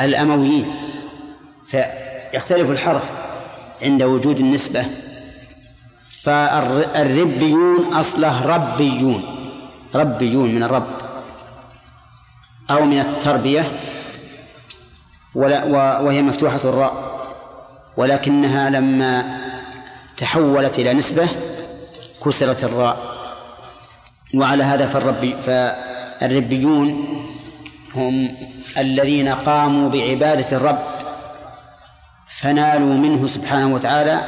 الأمويين. فيختلف الحرف عند وجود النسبة. فالربيون أصله ربيون. ربيون من الرب. أو من التربية. ولا وهي مفتوحة الراء. ولكنها لما تحولت إلى نسبة كسرت الراء. وعلى هذا فالربي فالربيون هم الذين قاموا بعبادة الرب فنالوا منه سبحانه وتعالى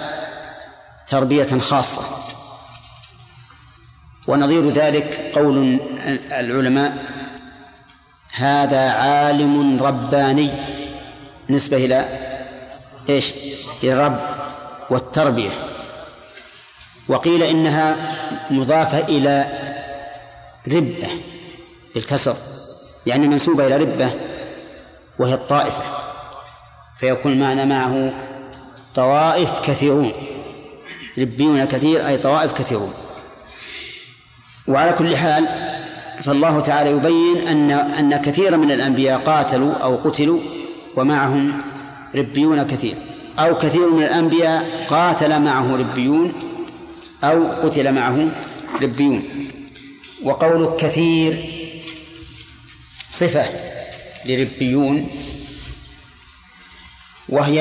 تربية خاصة. ونظير ذلك قول العلماء هذا عالم رباني. نسبة إلى إيش؟ الرب والتربية. وقيل إنها مضافة إلى ربة بالكسر يعني منسوبة إلى ربة وهي الطائفة فيكون معنى معه طوائف كثيرون ربيون كثير أي طوائف كثيرون. وعلى كل حال فالله تعالى يبين أن أن كثيرا من الأنبياء قاتلوا أو قتلوا ومعهم ربيون كثير أو كثير من الأنبياء قاتل معه ربيون أو قتل معه ربيون. وقول كثير. صفة لربيون. وهي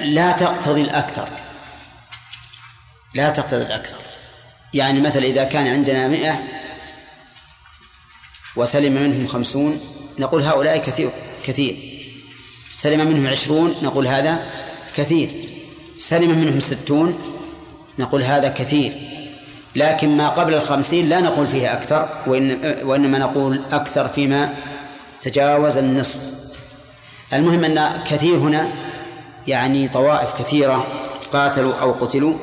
لا تقتضي الأكثر. لا تقتضي الأكثر. يعني مثلا إذا كان عندنا مئة وسلم منهم خمسون نقول هؤلاء كثير كثير. سلم منهم عشرون نقول هذا كثير. سلم منهم ستون نقول هذا كثير. لكن ما قبل الخمسين لا نقول فيه أكثر وإن وإنما نقول أكثر فيما تجاوز النصف. المهم أن كثير هنا يعني طوائف كثيرة قاتلوا أو قتلوا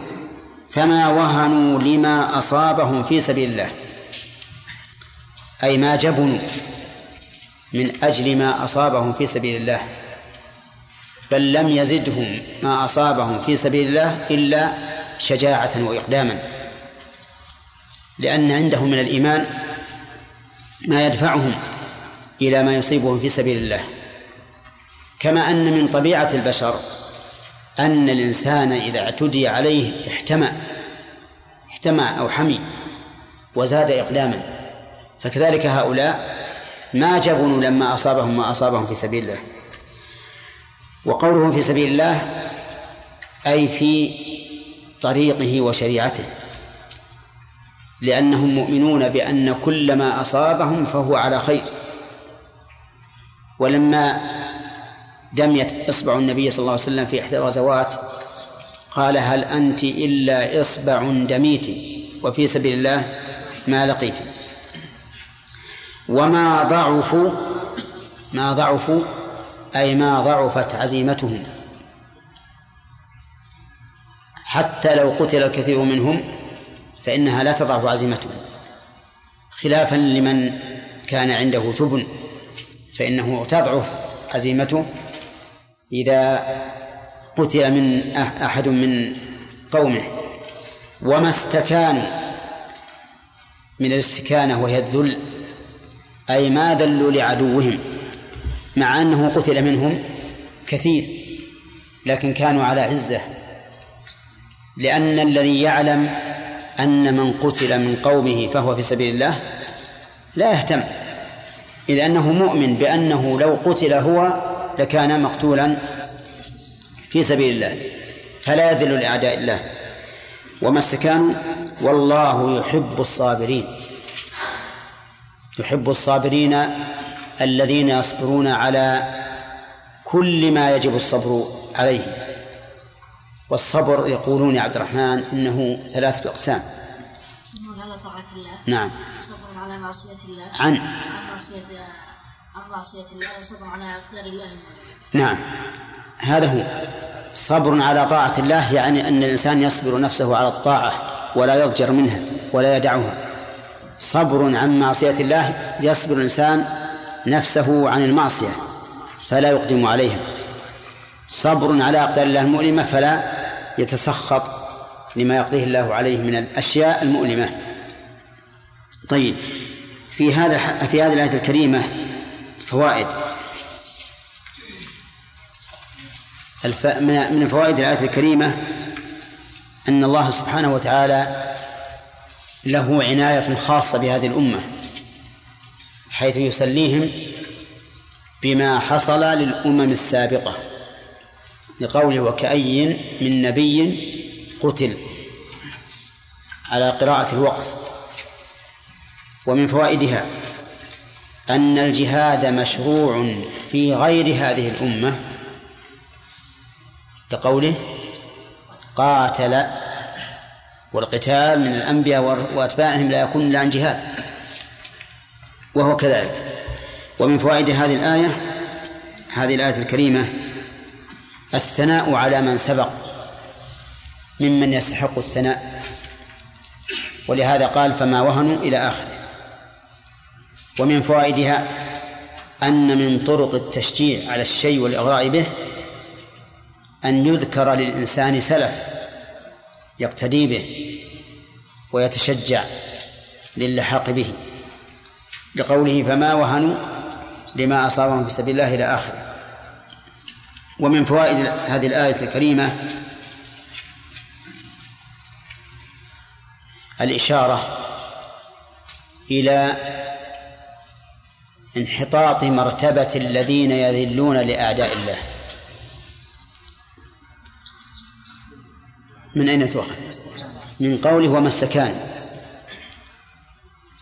فما وهنوا لما أصابهم في سبيل الله. أي ما جبنوا من أجل ما أصابهم في سبيل الله. بل لم يزدهم ما أصابهم في سبيل الله إلا شجاعة وإقداما. لأن عندهم من الإيمان ما يدفعهم إلى ما يصيبهم في سبيل الله. كما أن من طبيعة البشر أن الإنسان إذا اعتدي عليه احتمى احتمى أو حمي وزاد إقداما فكذلك هؤلاء ما جبنوا لما أصابهم ما أصابهم في سبيل الله. وقوله في سبيل الله أي في طريقه وشريعته. لأنهم مؤمنون بأن كل ما أصابهم فهو على خير. ولما دميت إصبع النبي صلى الله عليه وسلم في إحدى الغزوات قال هل أنت إلا إصبع دميت وفي سبيل الله ما لقيت. وما ضعفوا ما ضعفوا أي ما ضعفت عزيمتهم. حتى لو قتل الكثير منهم فإنها لا تضعف عزيمتهم خلافا لمن كان عنده جبن فإنه تضعف عزيمته إذا قتل من أحد من قومه. وما استكانوا من الاستكانة وهي الذل أي ما ذلوا لعدوهم مع أنه قتل منهم كثير لكن كانوا على عزة. لأن الذي يعلم أن من قتل من قومه فهو في سبيل الله لا يهتم. إذ أنه مؤمن بأنه لو قتل هو لكان مقتولا في سبيل الله فلا يذل لأعداء الله. وما استكانوا والله يحب الصابرين. يحب الصابرين الذين يصبرون على كل ما يجب الصبر عليه. والصبر يقولون يا عبد الرحمن إنه ثلاثة أقسام. صبر على طاعة الله. نعم. صبر على معصية الله. عن. عن معصية عن معصية الله. وصبر على أقدار الله. نعم. هذا هو. صبر على طاعة الله يعني أن الإنسان يصبر نفسه على الطاعة ولا يضجر منها ولا يدعها صبر عن معصية الله. يصبر الإنسان نفسه عن المعصية فلا يقدم عليها. صبر على أقدار الله المؤلمة فلا يتسخط لما يقضيه الله عليه من الأشياء المؤلمة. طيب في هذا في هذه الآية الكريمة فوائد. الف... من فوائد الآية الكريمة أن الله سبحانه وتعالى له عناية خاصة بهذه الأمة حيث يسليهم بما حصل للأمم السابقة. لقوله وكأي من نبي قتل على قراءة الوقف ومن فوائدها أن الجهاد مشروع في غير هذه الأمة لقوله قاتل والقتال من الأنبياء وأتباعهم لا يكون إلا عن جهاد وهو كذلك. ومن فوائد هذه الآية هذه الآية الكريمة الثناء على من سبق ممن يستحق الثناء. ولهذا قال فما وهنوا إلى آخره. ومن فوائدها أن من طرق التشجيع على الشيء والإغراء به أن يذكر للإنسان سلف يقتدي به ويتشجع للحاق به. لقوله فما وهنوا لما أصابهم في سبيل الله إلى آخره. ومن فوائد هذه الآية الكريمة الإشارة إلى انحطاط مرتبة الذين يذلون لأعداء الله. من أين تؤخذ؟ من قوله وما السكان.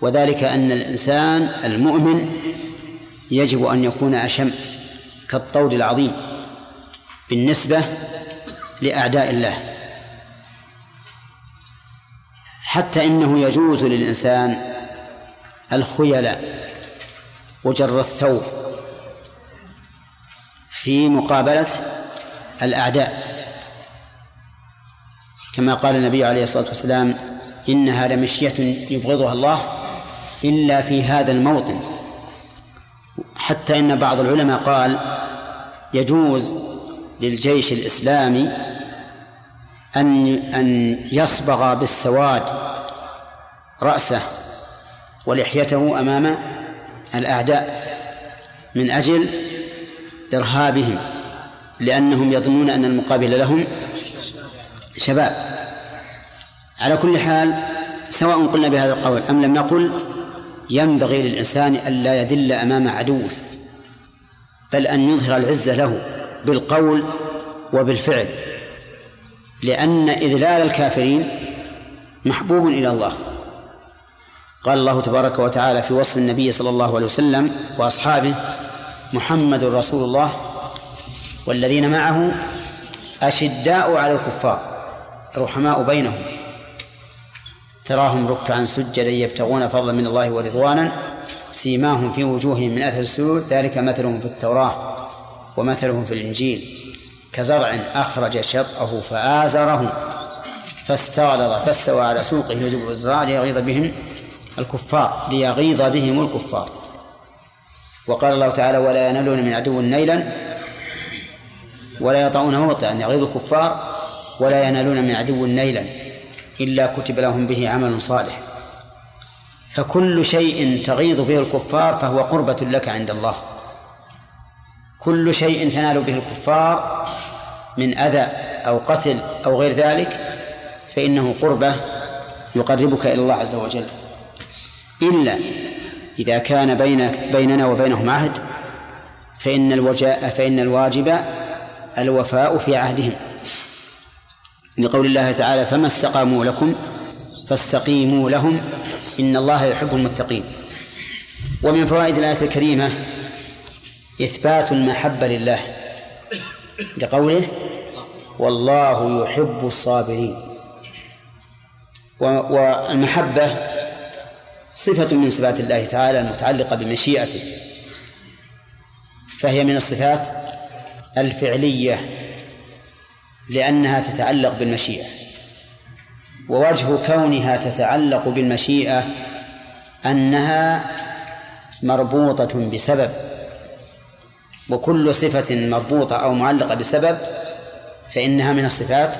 وذلك أن الإنسان المؤمن يجب أن يكون أشم كالطود العظيم. بالنسبة لأعداء الله. حتى إنه يجوز للإنسان الخيلاء وجر الثوب في مقابلة الأعداء. كما قال النبي عليه الصلاة والسلام إنها لمشية يبغضها الله إلا في هذا الموطن. حتى إن بعض العلماء قال يجوز للجيش الإسلامي أن أن يصبغ بالسواد رأسه ولحيته أمام الأعداء من أجل إرهابهم لأنهم يظنون أن المقابل لهم شباب. على كل حال سواء قلنا بهذا القول أم لم نقل ينبغي للإنسان ألا يذل أمام عدوه بل أن يظهر العزة له. بالقول وبالفعل لأن إذلال الكافرين محبوب إلى الله. قال الله تبارك وتعالى في وصف النبي صلى الله عليه وسلم وأصحابه محمد رسول الله والذين معه أشداء على الكفار رحماء بينهم تراهم ركعا سجدا يبتغون فضلا من الله ورضوانا سيماهم في وجوههم من أثر السجود ذلك مثلهم في التوراة. ومثلهم في الإنجيل كزرع أخرج شطأه فازره فاستغلظ فاستوى على سوقه يجب الزراع ليغيظ بهم الكفار ليغيظ بهم الكفار. وقال الله تعالى ولا ينالون من عدو نيلا ولا يطعون موطئا يغيظ الكفار ولا ينالون من عدو نيلا إلا كتب لهم به عمل صالح. فكل شيء تغيظ به الكفار فهو قربة لك عند الله. كل شيء تنال به الكفار من أذى أو قتل أو غير ذلك فإنه قربة يقربك إلى الله عز وجل. إلا إذا كان بينك بيننا وبينهم عهد فإن الوجاء فإن الواجب الوفاء في عهدهم. لقول الله تعالى فما استقاموا لكم فاستقيموا لهم إن الله يحب المتقين. ومن فوائد الآية الكريمة إثبات المحبة لله. لقوله والله يحب الصابرين. والمحبة صفة من صفات الله تعالى المتعلقة بمشيئته. فهي من الصفات الفعلية لأنها تتعلق بالمشيئة. ووجه كونها تتعلق بالمشيئة أنها مربوطة بسبب. وكل صفة مربوطة أو معلقة بسبب فإنها من الصفات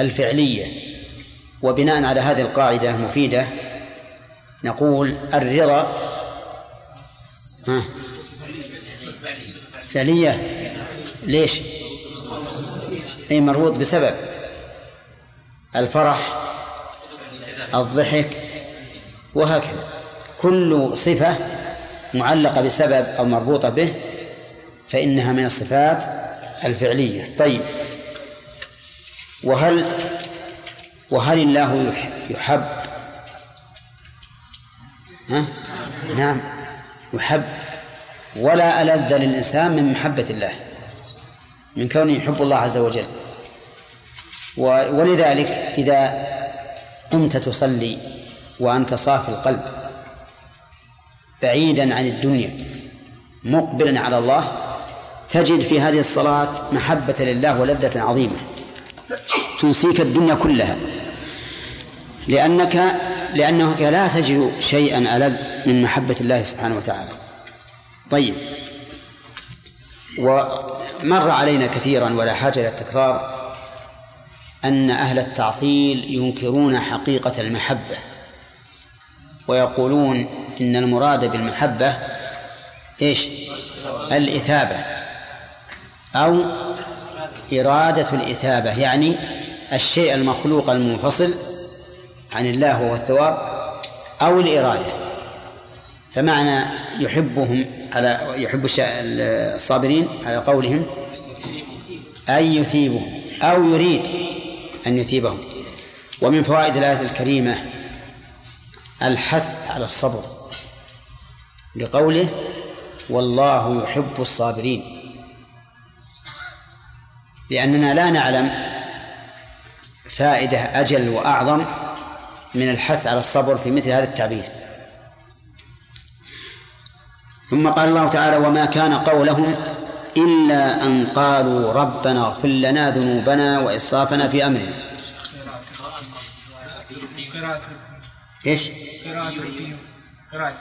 الفعلية. وبناء على هذه القاعدة المفيدة نقول الرضا فعلية. ليش؟ أي مربوط بسبب. الفرح الضحك وهكذا. كل صفة معلقة بسبب أو مربوطة به فإنها من الصفات الفعلية. طيب. وهل وهل الله يحب ها؟ نعم. يحب ولا ألذ للإنسان من محبة الله من كونه يحب الله عز وجل. ولذلك إذا قمت تصلي وأنت صافي القلب بعيدا عن الدنيا مقبلا على الله تجد في هذه الصلاة محبة لله ولذة عظيمة. تنسيك الدنيا كلها. لأنك لأنك لا تجد شيئا ألذ من محبة الله سبحانه وتعالى. طيب. ومر علينا كثيرا ولا حاجة إلى التكرار أن أهل التعطيل ينكرون حقيقة المحبة. ويقولون إن المراد بالمحبة إيش؟ الإثابة. أو إرادة الإثابة يعني الشيء المخلوق المنفصل عن الله وهو الثواب أو الإرادة. فمعنى يحبهم على يحب الصابرين على قولهم أن يثيبهم أو يريد أن يثيبهم. ومن فوائد الآية الكريمة الحث على الصبر لقوله والله يحب الصابرين. لأننا لا نعلم فائدة أجل وأعظم من الحث على الصبر في مثل هذا التعبير. ثم قال الله تعالى وما كان قولهم إلا أن قالوا ربنا اغفر لنا ذنوبنا وإسرافنا في أمرنا. إيش؟ قراءة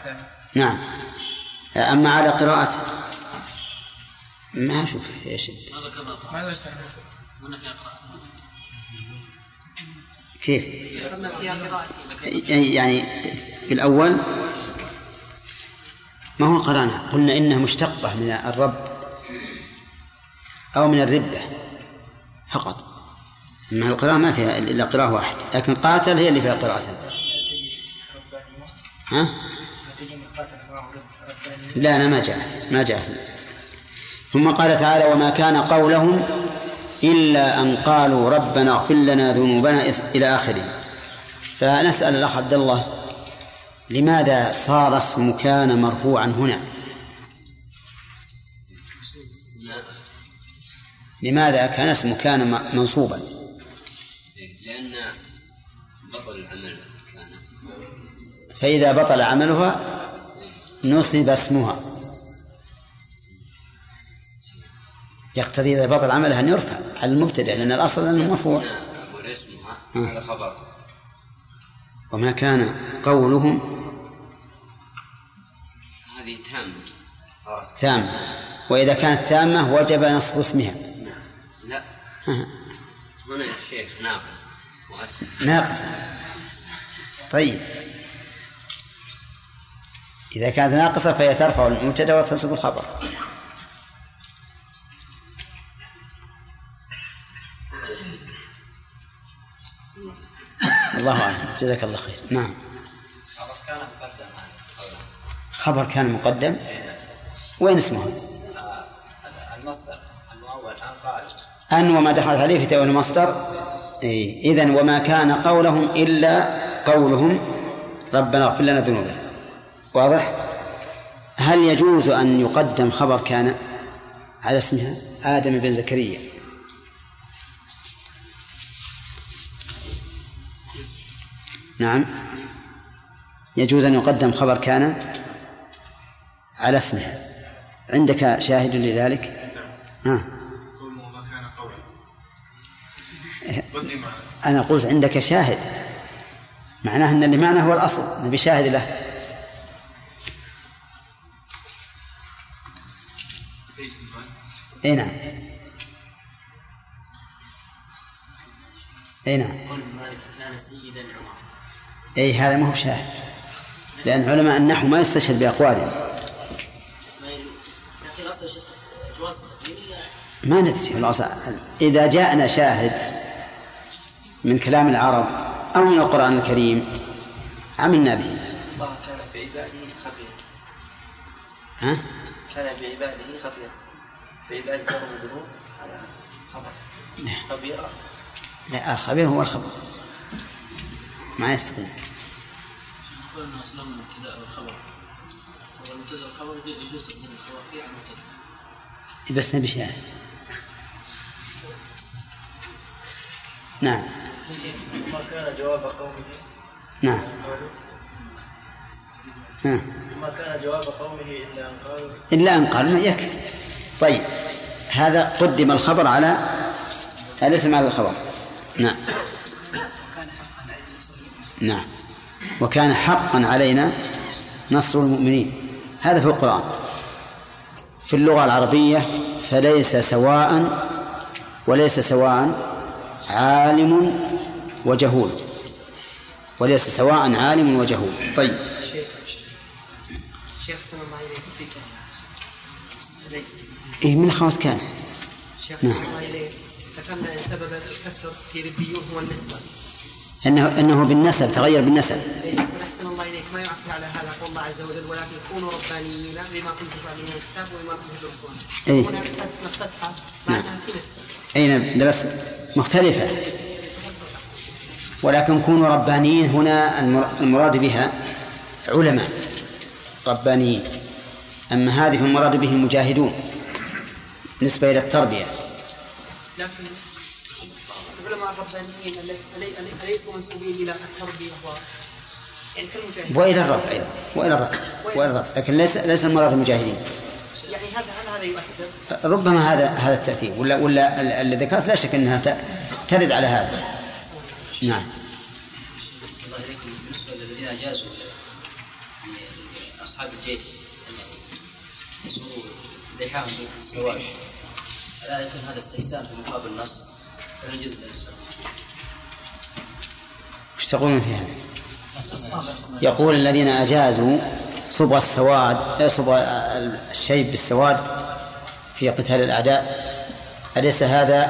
نعم. أما على قراءة ما أشوف إيش ما هنا فيها قراءة كيف؟ يعني في الأول ما هو قرأنا؟ قلنا إنها مشتقة من الرب أو من الربة فقط. أما القراءة ما فيها إلا قراءة واحدة لكن قاتل هي اللي فيها قراءة. ها؟ لا أنا ما جاءت ما جاءت. ثم قال تعالى وما كان قولهم إلا أن قالوا ربنا اغفر لنا ذنوبنا إلى آخره. فنسأل الأخ عبد الله لماذا صار اسم كان مرفوعا هنا؟ لماذا كان اسم كان منصوبا؟ لأن بطل العمل كان. فإذا بطل عملها نصب اسمها. يقتضي إذا بطل عملها أن يرفع على المبتدأ لأن الأصل أنه مرفوع. أقول اسمها هذا خبر. وما كان قولهم هذه تامة. تامة. وإذا كانت تامة وجب نصب اسمها. لا. هنا الشيخ ناقص. ناقصة طيب. إذا كانت ناقصة فهي ترفع المبتدأ وتنصب الخبر. الله أعلم. جزاك الله خير. نعم. خبر كان مقدم. خبر كان مقدم؟ وين اسمه؟ المصدر. المؤول أن قال أن وما دخلت عليه في تأويل المصدر؟ إيه. إذن وما كان قولهم إلا قولهم. ربنا اغفر لنا ذنوبنا. واضح؟ هل يجوز أن يقدم خبر كان على اسمها؟ آدم بن زكريا. نعم. يجوز أن يقدم خبر كان على اسمه عندك شاهد لذلك؟ ها آه. أنا قلت عندك شاهد. معناه أن اللي معناه هو الأصل. نبي شاهد له. أي نعم. أي نعم. قول مالك كان سيدا عمر. اي هذا ما هو شاهد لأن علماء النحو ما يستشهد باقوالهم ما ندري الأصل. إذا جاءنا شاهد من كلام العرب أو من القرآن الكريم عملنا به. الله كان بعباده خبيرا ها؟ كان بعباده خبيرا بعباده الذنوب هذا خبر خبيرا لا الخبير هو الخبر ما يستقيم نقول ان أصلا المبتدا والخبر والمبتدا والخبر يجوز تقديم الخبر فيه على المبتدا بس نبي شاهد نعم. ما كان جواب قومه نعم. قالوا ها. ما كان جواب قومه إلا أن قالوا؟ إلا أن قال ما يكفي. طيب. هذا قدم الخبر على الاسم على الخبر؟ نعم. نعم. وكان حقا علينا نصر المؤمنين. هذا في القرآن. في اللغة العربية فليس سواء وليس سواء عالم وجهول. وليس سواء عالم وجهول. طيب. شيخ شيخ سلام الله فيك. إيه من أخوات كان؟ شيخ نعم. الله إليك ذكرنا أن سبب الكسر في ربيون هو النسبة. أنه أنه بالنسب تغير بالنسب. أحسن الله إليك. ما على هذا قول الله عز وجل ولكن كونوا ربانيين بما كنتم تعلمون الكتاب وبما كنتم تدرسون إيه. هنا مفتتحة نعم. في نسبة. أي نعم. بس مختلفة. ولكن كونوا ربانيين هنا المر- المراد بها علماء ربانيين. أما هذه فالمراد به مجاهدون نسبة إلى التربية. لكن العلماء الربانيين أليسوا منسوبين إلى التربية و يعني كالمجاهدين وإلى الرب أيضا وإلى الرب وإلى الرب. لكن ليس ليس المراد المجاهدين. يعني هذا هل هذا يؤثر؟ ربما هذا هذا التأثير ولا ولا ال- اللي ذكرت لا شك أنها ت- ترد على هذا. نعم. الله إليكم بالنسبة للذين أجازوا لأصحاب الجيش يسووا لحاهم في السواد ألا يكون هذا استحسان في مقابل النص وش تقولون في هذا؟ يقول الذين أجازوا صبغ السواد آه، صبغ الشيب بالسواد في قتال الأعداء. أليس هذا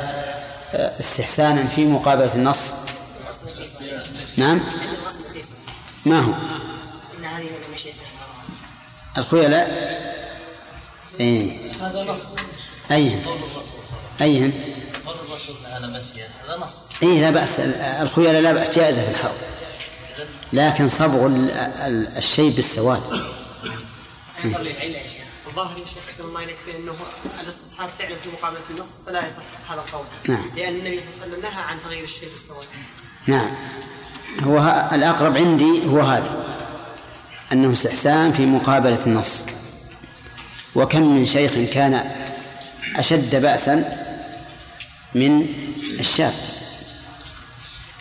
آه، استحسانا في مقابلة النص؟ نعم. ما هو؟ الخيلاء؟ إيه. هذا نص أيهن؟ أيهن؟ قول الرسول هذا نص. إيه لا بأس. ال- الخيلاء لا بأس جائزة في الحرب لكن صبغ ال- ال- الشيء بالسواد. ينظر للعلة يا شيخ. الظاهر يا شيخ أحسن الله إليك بأنه الاستصحاب فعلا في مقابلة النص فلا يصح هذا القول. نعم. لأن النبي صلى الله عليه وسلم نهى عن تغيير الشيء بالسواد. نعم. هو الأقرب عندي هو هذا. أنه استحسان في مقابلة النص. وكم من شيخ كان أشد بأسا من الشاب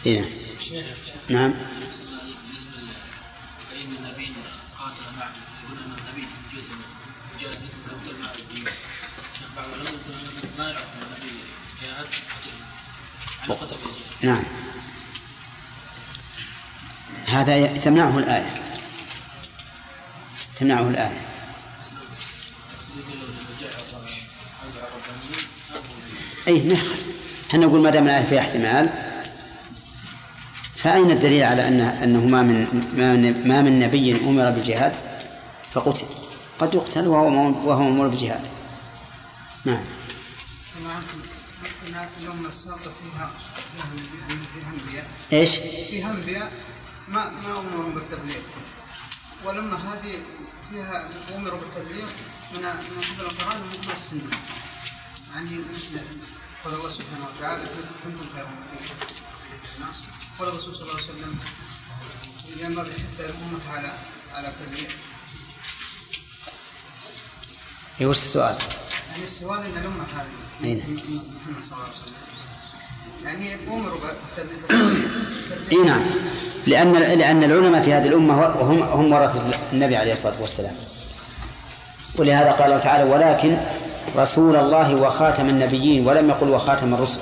إيه. نعم. نعم. هذا تمنعه الآية. تمنعه الآية. أي نخل إحنا نقول ما دام الآية فيها احتمال فأين الدليل على أن أنه ما من ما من, ما من نبي أمر بالجهاد فقتل. قد يقتل وهو وهو مأمور بالجهاد نعم. السابقة فيها فيها أنبياء إيش؟ فيها أنبياء ما ما أمروا بالتبليغ. ولما هذه فيها أمروا بالتبليغ من من قبل القرآن ومن قبل السنة. يعني مثل قال الله سبحانه وتعالى كنتم خير أمة الناس قال الرسول صلى الله عليه وسلم ينبغي حتى الأمة على على تبليغ إيه، وش السؤال؟ يعني السؤال إن الأمة هذه؟ محمد صلى الله عليه وسلم. يعني امروا بالتبليغ إي نعم. لأن لأن العلماء في هذه الأمة هم هم ورثه النبي عليه الصلاة والسلام. ولهذا قال الله تعالى ولكن رسول الله وخاتم النبيين ولم يقل وخاتم الرسل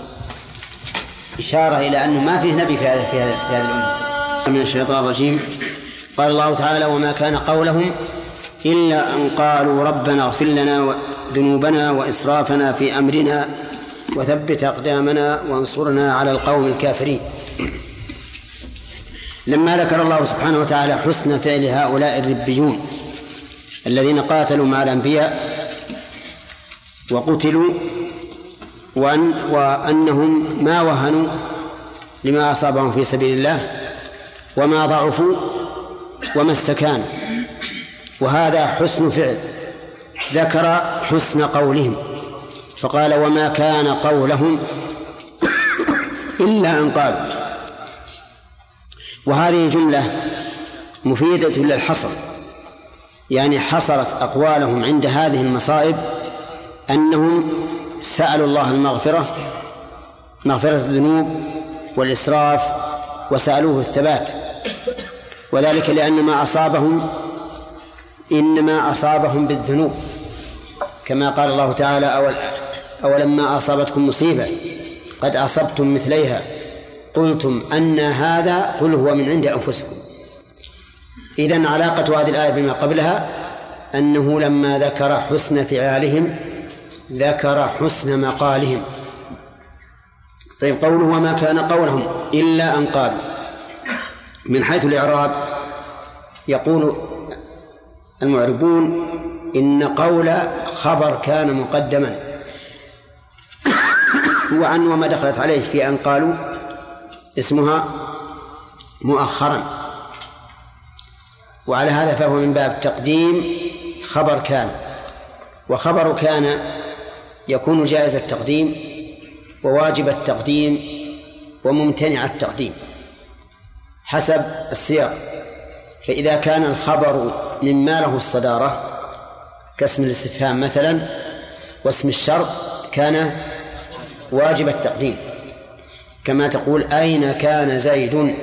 إشارة إلى أنه ما فيه نبي في هذه في هذه في هذه الأمة. من الشيطان الرجيم. قال الله تعالى وما كان قولهم إلا أن قالوا ربنا اغفر لنا ذنوبنا وإسرافنا في أمرنا وثبت أقدامنا وانصرنا على القوم الكافرين. لما ذكر الله سبحانه وتعالى حسن فعل هؤلاء الربيون الذين قاتلوا مع الأنبياء وقتلوا وأن وأنهم ما وهنوا لما أصابهم في سبيل الله وما ضعفوا وما استكانوا. وهذا حسن فعل. ذكر حسن قولهم. فقال وما كان قولهم إلا أن قالوا. وهذه جملة مفيدة للحصر يعني حصرت أقوالهم عند هذه المصائب أنهم سألوا الله المغفرة مغفرة الذنوب والإسراف وسألوه الثبات. وذلك لأن ما أصابهم إنما أصابهم بالذنوب كما قال الله تعالى أول أولما أصابتكم مصيبة؟ قد أصبتم مثليها. قلتم أن هذا قل هو من عند أنفسكم. إذن علاقة هذه الآية بما قبلها أنه لما ذكر حسن فعالهم ذكر حسن مقالهم. طيب قوله وما كان قولهم إلا أن قالوا. من حيث الإعراب يقول المعربون إن قول خبر كان مقدما. وعن وما دخلت عليه في أن قالوا اسمها مؤخرا. وعلى هذا فهو من باب تقديم خبر كان. وخبر كان يكون جائز التقديم وواجب التقديم وممتنع التقديم حسب السياق. فإذا كان الخبر مما له الصدارة كاسم الاستفهام مثلا واسم الشرط كان واجب التقديم كما تقول أين كان زيد؟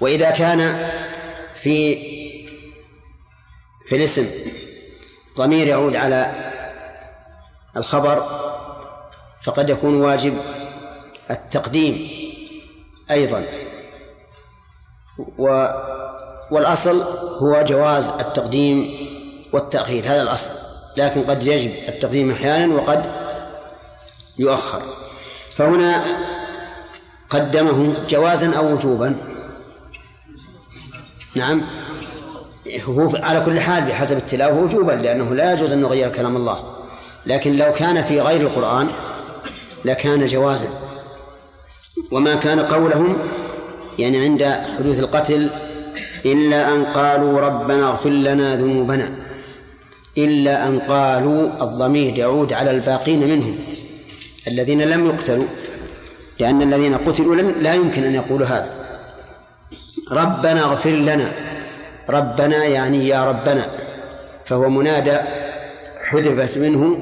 وإذا كان في في الاسم ضمير يعود على الخبر فقد يكون واجب التقديم أيضا. و والأصل هو جواز التقديم والتأخير هذا الأصل. لكن قد يجب التقديم أحيانا وقد يؤخر. فهنا قدمه جوازا أو وجوبا. نعم. هو على كل حال بحسب التلاوة وجوبا لأنه لا يجوز أن نغير كلام الله. لكن لو كان في غير القرآن لكان جوازا. وما كان قولهم يعني عند حدوث القتل إلا أن قالوا ربنا اغفر لنا ذنوبنا إلا أن قالوا الضمير يعود على الباقين منهم. الذين لم يقتلوا لأن الذين قتلوا لا يمكن أن يقولوا هذا. ربنا اغفر لنا. ربنا يعني يا ربنا. فهو منادى حذفت منه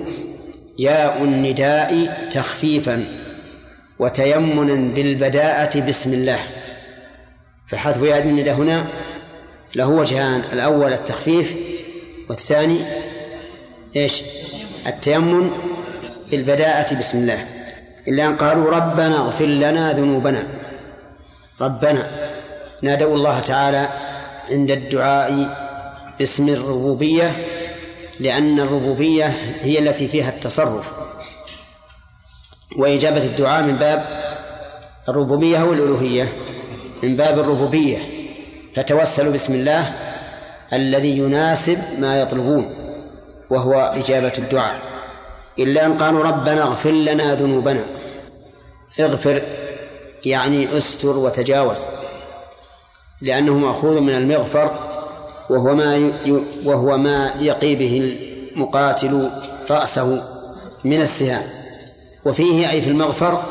ياء النداء تخفيفا وتيمنا بالبداءة بسم الله. فحذف ياء النداء هنا له وجهان الأول التخفيف والثاني إيش؟ التيمم بالبداءة بسم الله. إلا أن قالوا ربنا اغفر لنا ذنوبنا. ربنا نادوا الله تعالى عند الدعاء باسم الربوبية لأن الربوبية هي التي فيها التصرف. وإجابة الدعاء من باب الربوبية والألوهية من باب الربوبية. فتوسلوا بسم الله الذي يناسب ما يطلبون وهو إجابة الدعاء. إلا أن قالوا ربنا اغفر لنا ذنوبنا. اغفر يعني استر وتجاوز لأنه مأخوذ من المغفر وهو ما وهو ما يقي به المقاتل رأسه من السهام. وفيه أي في المغفر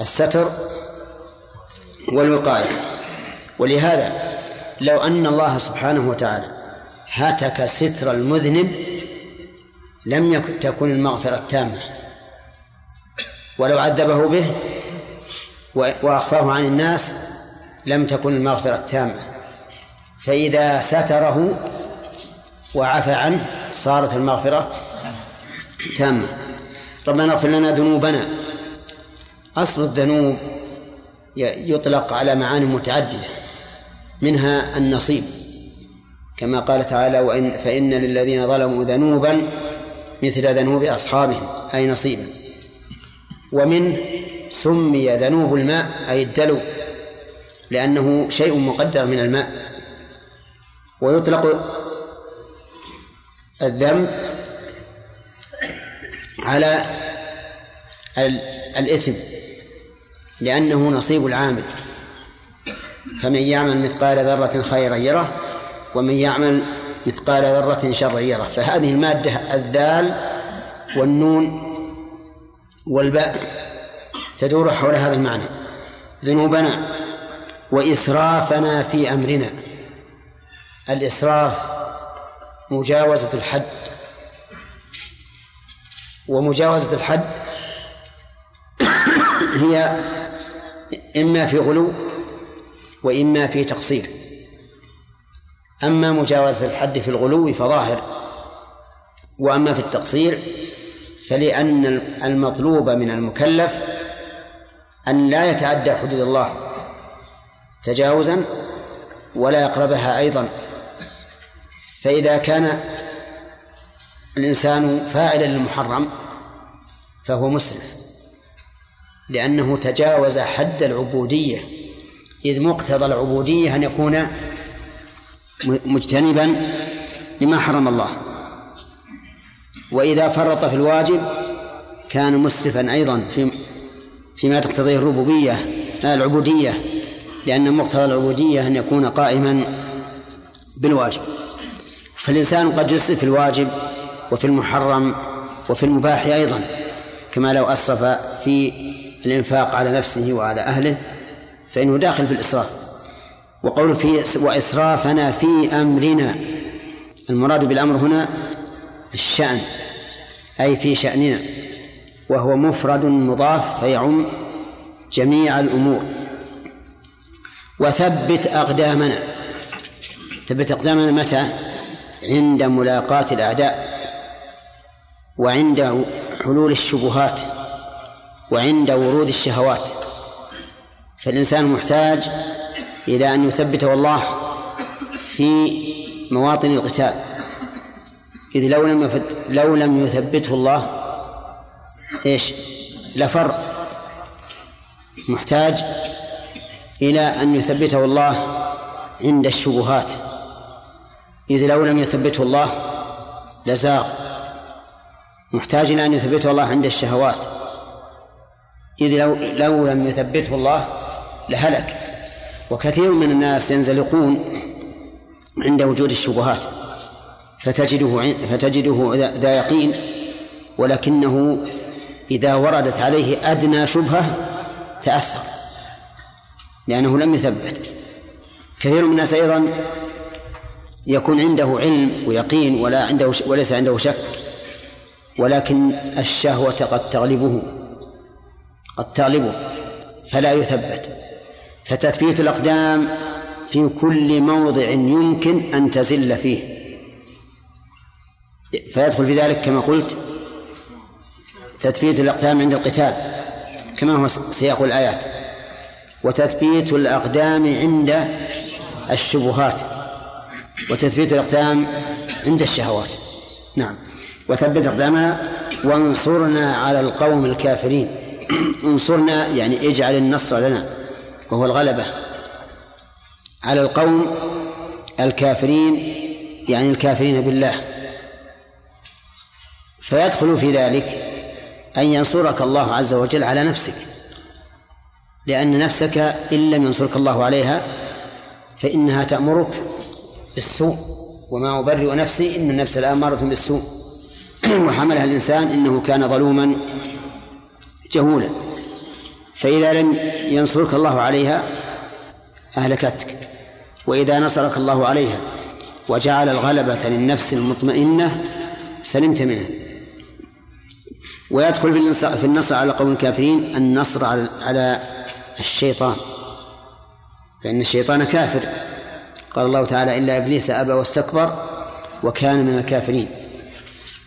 الستر والوقاية. ولهذا لو أن الله سبحانه وتعالى هتك ستر المذنب لم تكن المغفرة تامة ولو عذبه به وأخفاه عن الناس لم تكن المغفرة تامة فإذا ستره وعفى عنه صارت المغفرة تامة. ربنا اغفر لنا ذنوبنا. أصل الذنوب يطلق على معاني متعددة منها النصيب. كما قال تعالى وإن فإن للذين ظلموا ذنوبا مثل ذنوب أصحابهم أي نصيبا. ومنه سمي ذنوب الماء أي الدلو لأنه شيء مقدر من الماء. ويطلق الذنب على الإثم لأنه نصيب العامل. فمن يعمل مثقال ذرة خيرا يره ومن يعمل مثقال ذرة شرا يره فهذه المادة الذال والنون والباء تدور حول هذا المعنى. ذنوبنا وإسرافنا في أمرنا. الإسراف مجاوزة الحد. ومجاوزة الحد هي إما في غلو وإما في تقصير. أما مجاوزة الحد في الغلو فظاهر وأما في التقصير فلأن المطلوب من المكلف أن لا يتعدى حدود الله تجاوزا ولا يقربها أيضا. فإذا كان الإنسان فاعلا للمحرم فهو مسرف لأنه تجاوز حد العبودية إذ مقتضى العبودية أن يكون مجتنبا لما حرم الله. وإذا فرط في الواجب كان مسرفا أيضا في فيما تقتضيه الربوبية العبودية لأن مقتضى العبودية أن يكون قائما بالواجب. فالإنسان قد يسرف في الواجب وفي المحرم وفي المباح أيضا كما لو أسرف في الإنفاق على نفسه وعلى أهله فإنه داخل في الإسراف. وقول في وإسرافنا في أمرنا. المراد بالأمر هنا الشأن أي في شأننا وهو مفرد مضاف فيعم جميع الأمور. وثبت أقدامنا. ثبت أقدامنا متى؟ عند ملاقاة الأعداء وعند حلول الشبهات وعند ورود الشهوات. فالإنسان محتاج إلى أن يثبته الله في مواطن القتال. إذ لو لم لو لم يثبته الله إيش؟ لفر. محتاج إلى أن يثبته الله عند الشبهات. إذ لو لم يثبته الله لزاغ. محتاج إلى أن يثبته الله عند الشهوات. إذ لو, لو لم يثبته الله لهلك. وكثير من الناس ينزلقون عند وجود الشبهات فتجده فتجده ذا يقين ولكنه إذا وردت عليه أدنى شبهة تأثر لأنه لم يثبت. كثير من الناس أيضا يكون عنده علم ويقين ولا عنده وليس عنده شك ولكن الشهوة قد تغلبه قد تغلبه فلا يثبت. فتثبيت الأقدام في كل موضع يمكن أن تزل فيه. فيدخل في ذلك كما قلت تثبيت الأقدام عند القتال كما هو سياق الآيات وتثبيت الأقدام عند الشبهات وتثبيت الأقدام عند الشهوات. نعم. وثبت أقدامنا وانصرنا على القوم الكافرين. انصرنا يعني اجعل النصر لنا. وهو الغلبة على القوم الكافرين يعني الكافرين بالله. فيدخل في ذلك أن ينصرك الله عز وجل على نفسك. لأن نفسك إن لم ينصرك الله عليها فإنها تأمرك بالسوء. وما أبرئ نفسي إن النفس لآمارة بالسوء. وحملها الإنسان إنه كان ظلوما جهولا. فإذا لم ينصرك الله عليها أهلكتك وإذا نصرك الله عليها وجعل الغلبة للنفس المطمئنة سلمت منها. ويدخل في النصر على قوم الكافرين النصر على على الشيطان. فإن الشيطان كافر. قال الله تعالى إلا إبليس أبى واستكبر وكان من الكافرين.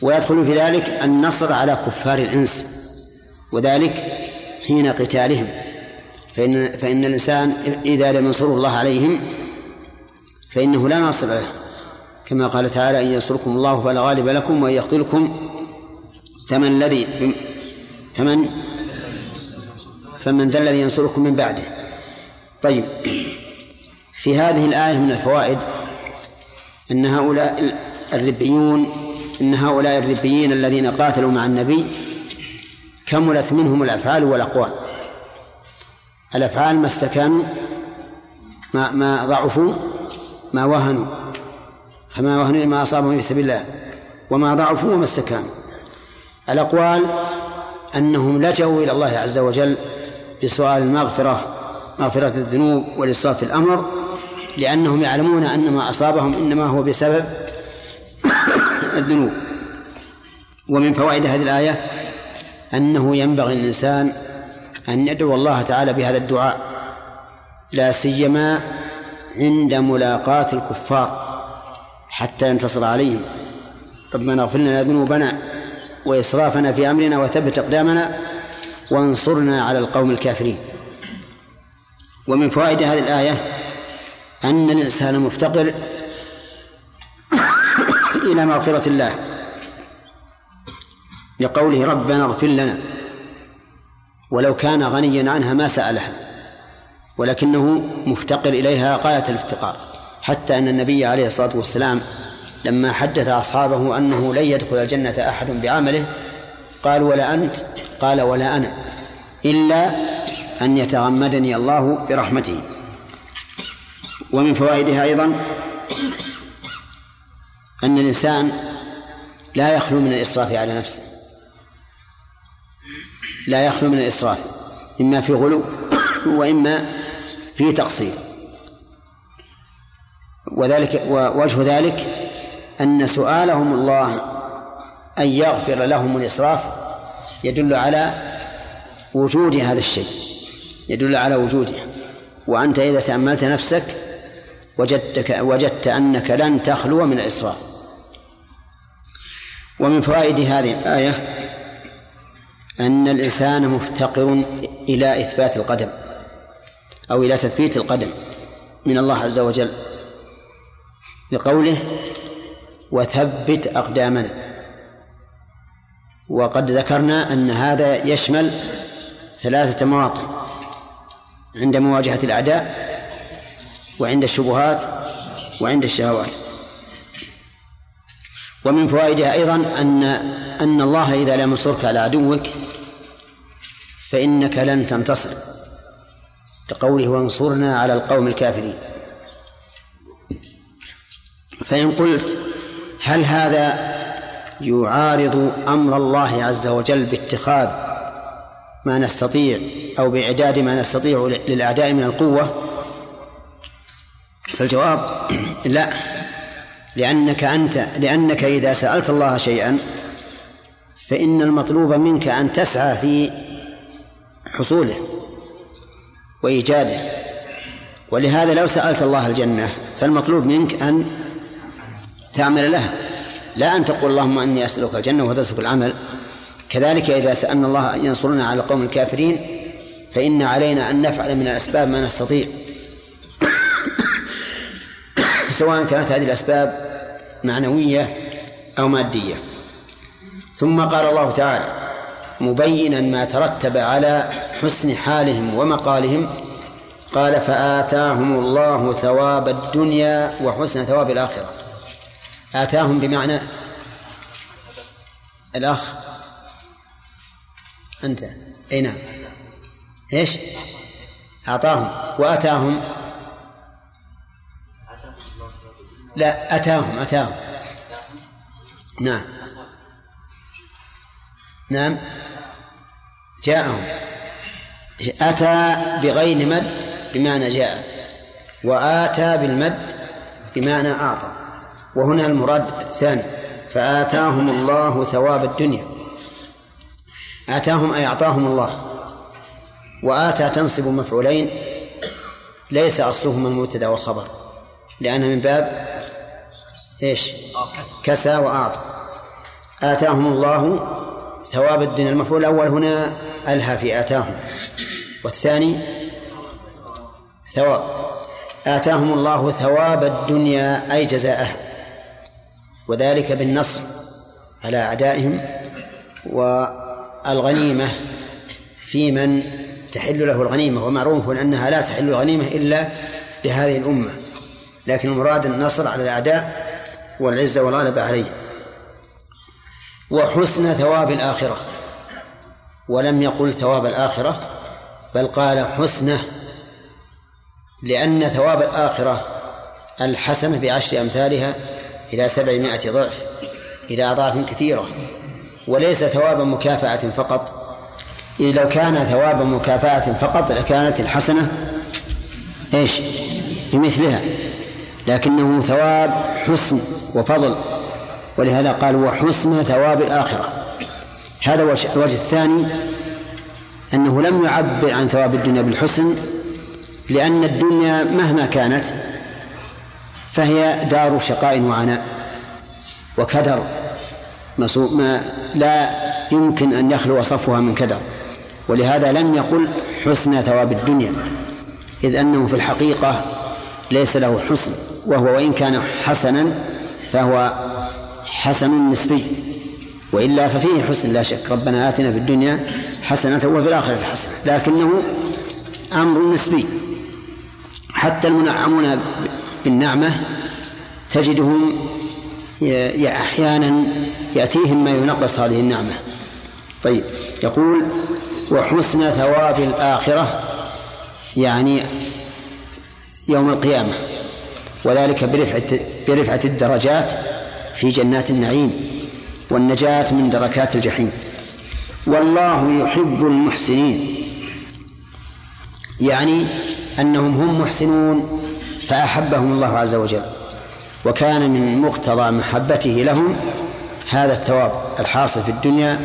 ويدخل في ذلك النصر على كفار الإنس. وذلك حين قتالهم. فإن فإن الإنسان إذا لم ينصر الله عليهم فإنه لا ناصر له. كما قال تعالى إن ينصركم الله فلا غالب لكم وإن يقتلكم فمن الذي فمن فمن ذا الذي ينصركم من بعده. طيب. في هذه الآية من الفوائد أن هؤلاء الربيون إن هؤلاء الربيين الذين قاتلوا مع النبي كملت منهم الأفعال والأقوال. الأفعال ما استكانوا ما ما ضعفوا ما وهنوا. فما وهنوا ما أصابهم في سبيل الله. وما ضعفوا وما استكانوا. الأقوال أنهم لجوا إلى الله عز وجل بسؤال المغفرة مغفرة الذنوب والإصراف في الأمر لأنهم يعلمون أن ما أصابهم إنما هو بسبب الذنوب. ومن فوائد هذه الآية أنه ينبغي للإنسان أن يدعو الله تعالى بهذا الدعاء لا سيما عند ملاقاة الكفار حتى ينتصر عليهم. ربنا اغفر لنا ذنوبنا وإسرافنا في أمرنا وثبت أقدامنا وانصرنا على القوم الكافرين. ومن فوائد هذه الآية أن الإنسان مفتقر إلى مغفرة الله. لقوله ربنا اغفر لنا. ولو كان غنيا عنها ما سألها. ولكنه مفتقر إليها غاية الافتقار. حتى أن النبي عليه الصلاة والسلام لما حدث أصحابه أنه لن يدخل الجنة أحد بعمله قال ولا أنت قال ولا أنا إلا أن يتغمدني الله برحمته. ومن فوائدها أيضا أن الإنسان لا يخلو من الإسراف على نفسه. لا يخلو من الإسراف إما في غلو وإما في تقصير. وذلك ووجه ذلك أن سؤالهم الله أن يغفر لهم الإسراف يدل على وجود هذا الشيء يدل على وجوده. وأنت إذا تأملت نفسك وجدتك وجدت أنك لن تخلو من الإسراف. ومن فوائد هذه الآية أن الإنسان مفتقر إلى إثبات القدم أو إلى تثبيت القدم من الله عز وجل. لقوله وثبت أقدامنا. وقد ذكرنا أن هذا يشمل ثلاثة مواطن عند مواجهة الأعداء وعند الشبهات وعند الشهوات. ومن فوائدها أيضا أن أن الله إذا لم ينصرك على عدوك فإنك لن تنتصر. لقوله وانصرنا على القوم الكافرين. فإن قلت هل هذا يعارض أمر الله عز وجل باتخاذ ما نستطيع أو بإعداد ما نستطيع للأعداء من القوة؟ فالجواب لا. لأنك أنت لأنك إذا سألت الله شيئا فإن المطلوب منك أن تسعى في حصوله وإيجاده. ولهذا لو سألت الله الجنة فالمطلوب منك أن تعمل لها. لا أن تقول اللهم إني أسألك الجنة وتترك العمل. كذلك إذا سألنا الله أن ينصرنا على القوم الكافرين فإن علينا أن نفعل من الأسباب ما نستطيع. سواء كانت هذه الأسباب معنوية أو مادية. ثم قال الله تعالى مبينا ما ترتب على حسن حالهم ومقالهم. قال فآتاهم الله ثواب الدنيا وحسن ثواب الآخرة. آتاهم بمعنى الأخ. أنت. أي نعم. إيش؟ أعطاهم. وأتاهم لا أتاهم أتاهم. نعم. نعم. جاءهم. أتى بغير مد بمعنى جاء وآتى بالمد بمعنى أعطى. وهنا المراد الثاني فآتاهم الله ثواب الدنيا. آتاهم أي أعطاهم الله. وآتى تنصب مفعولين ليس أصلهما المبتدأ والخبر. لأنها من باب إيش؟ كسى وأعطى. آتاهم الله ثواب الدنيا. المفعول الأول هنا ألهى في آتاهم. والثاني ثواب. آتاهم الله ثواب الدنيا أي جزاءه وذلك بالنصر على أعدائهم والغنيمة في من تحل له الغنيمة. ومعروف أنها لا تحل الغنيمة إلا لهذه الأمة. لكن المراد النصر على الأعداء والعزة والغلبة عليهم وحسن ثواب الآخرة. ولم يقل ثواب الآخرة بل قال حسنة لأن ثواب الآخرة الحسنة بعشر أمثالها إلى سبعمائة ضعف إلى أضعاف كثيرة. وليس ثواب مكافأة فقط. إذ لو كان ثواب مكافأة فقط لكانت الحسنة إيش؟ بمثلها. لكنه ثواب حسن وفضل ولهذا قال وحسن ثواب الآخرة. هذا الوجه الثاني أنه لم يعبر عن ثواب الدنيا بالحسن لأن الدنيا مهما كانت فهي دار شقاء وعناء وكدر. ما لا يمكن أن يخلو صفها من كدر. ولهذا لم يقل حسن ثواب الدنيا إذ أنه في الحقيقة ليس له حسن. وهو وإن كان حسنا فهو حسن نسبي. وإلا ففيه حسن لا شك. ربنا آتنا في الدنيا حسنة وفي الآخرة حسنة. لكنه أمر نسبي. حتى المنعمون بالنعمة تجدهم أحيانا يأتيهم ما ينقص هذه النعمة. طيب يقول وحسن ثواب الآخرة يعني يوم القيامة. وذلك برفعة برفعة الدرجات في جنات النعيم والنجاة من دركات الجحيم. والله يحب المحسنين. يعني أنهم هم محسنون فأحبهم الله عز وجل. وكان من مقتضى محبته لهم هذا الثواب الحاصل في الدنيا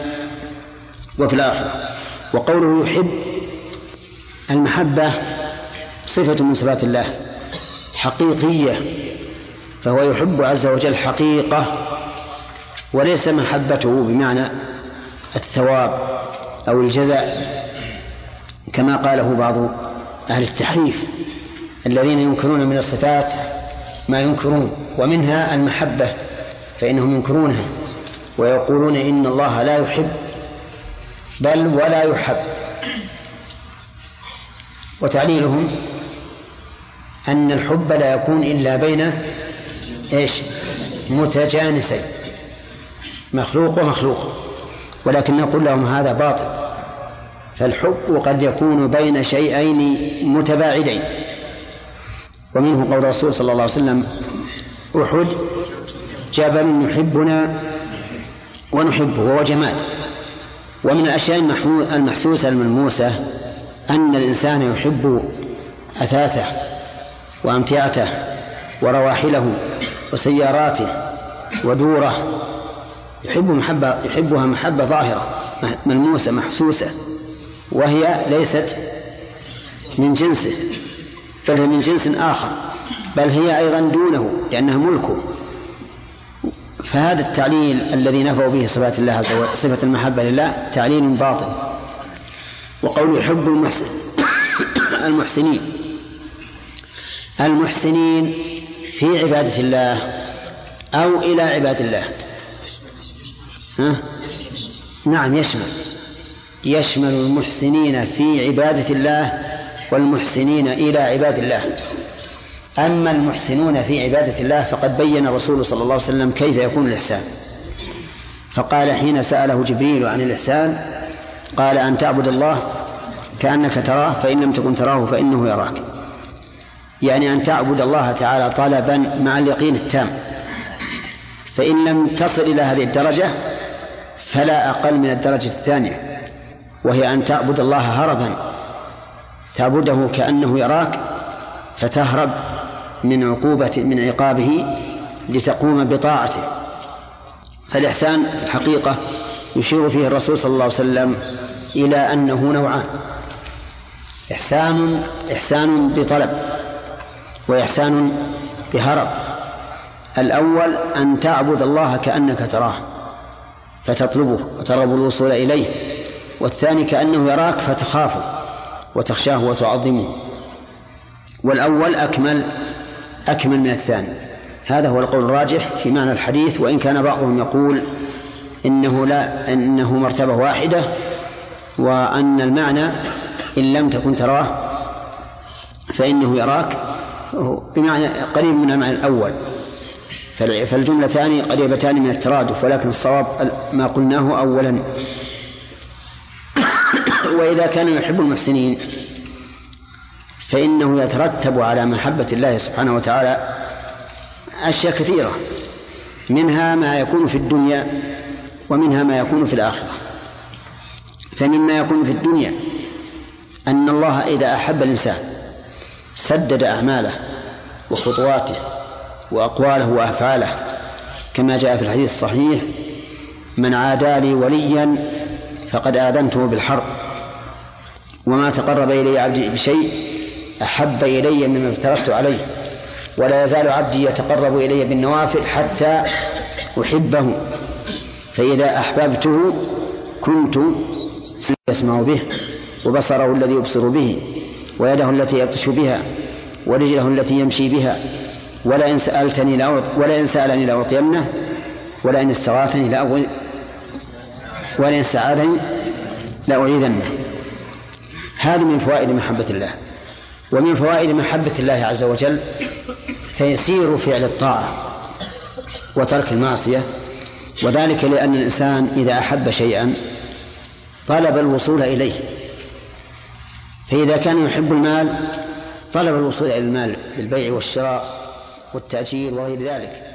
وفي الآخرة. وقوله يحب المحبة صفة من صفات الله. حقيقية فهو يحب عز وجل حقيقة وليس محبته بمعنى الثواب أو الجزاء كما قاله بعض أهل التحريف الذين ينكرون من الصفات ما ينكرون ومنها المحبة فإنهم ينكرونها ويقولون إن الله لا يحب بل ولا يحب. وتعليلهم أن الحب لا يكون إلا بين إيش؟ متجانسين. مخلوق ومخلوق. ولكن نقول لهم هذا باطل. فالحب قد يكون بين شيئين متباعدين. ومنه قول الرسول صلى الله عليه وسلم أحد جبل يحبنا ونحبه وهو جمال ومن الأشياء المحسوسة الملموسة أن الإنسان يحب أثاثه. وأمتعته ورواحله وسياراته ودوره. يحب محبة يحبها محبة ظاهرة ملموسة محسوسة. وهي ليست من جنسه بل هي من جنس آخر بل هي أيضا دونه لأنها ملكه. فهذا التعليل الذي نفوا به صفات الله عز وجل صفة المحبة لله تعليل باطل. وقول يحب المحسن المحسنين. المحسنين في عبادة الله أو إلى عباد الله. ها؟ نعم يشمل. يشمل المحسنين في عبادة الله والمحسنين إلى عباد الله. أما المحسنون في عبادة الله فقد بين الرسول صلى الله عليه وسلم كيف يكون الإحسان. فقال حين سأله جبريل عن الإحسان قال أن تعبد الله كأنك تراه فإن لم تكن تراه فإنه يراك. يعني أن تعبد الله تعالى طلبا مع اليقين التام. فإن لم تصل إلى هذه الدرجة فلا أقل من الدرجة الثانية وهي أن تعبد الله هربا. تعبده كأنه يراك فتهرب من عقوبة من عقابه لتقوم بطاعته. فالإحسان في الحقيقة يشير فيه الرسول صلى الله عليه وسلم إلى أنه نوعان إحسان إحسان بطلب. وإحسان بهرب. الأول أن تعبد الله كأنك تراه فتطلبه وترغب الوصول إليه والثاني كأنه يراك فتخافه وتخشاه وتعظمه. والأول أكمل أكمل من الثاني. هذا هو القول الراجح في معنى الحديث وإن كان بعضهم يقول إنه لا إنه مرتبة واحدة وأن المعنى إن لم تكن تراه فإنه يراك بمعنى قريب من المعنى الأول. فالجملتان قريبتان من الترادف ولكن الصواب ما قلناه أولا. وإذا كان يحب المحسنين فإنه يترتب على محبة الله سبحانه وتعالى أشياء كثيرة منها ما يكون في الدنيا ومنها ما يكون في الآخرة. فمما يكون في الدنيا أن الله إذا أحب الإنسان سدد أعماله وخطواته وأقواله وأفعاله. كما جاء في الحديث الصحيح من عادى لي وليا فقد آذنته بالحرب. وما تقرب إلي عبدي بشيء أحب إلي مما افترضت عليه ولا يزال عبدي يتقرب إلي بالنوافل حتى أحبه فإذا أحببته كنت يسمع به وبصره الذي يبصر به. ويده التي يبطش بها ورجله التي يمشي بها. ولئن سألتني لأعط ولئن سألني لأعطينه ولئن استغاثني لأغوي ولئن استعاذني لأعيذنه. هذه من فوائد محبة الله. ومن فوائد محبة الله عز وجل تيسير فعل الطاعة وترك المعصية وذلك لأن الإنسان إذا أحب شيئا طلب الوصول إليه. فإذا كان يحب المال طلب الوصول إلى المال بالبيع والشراء والتأجير وغير ذلك.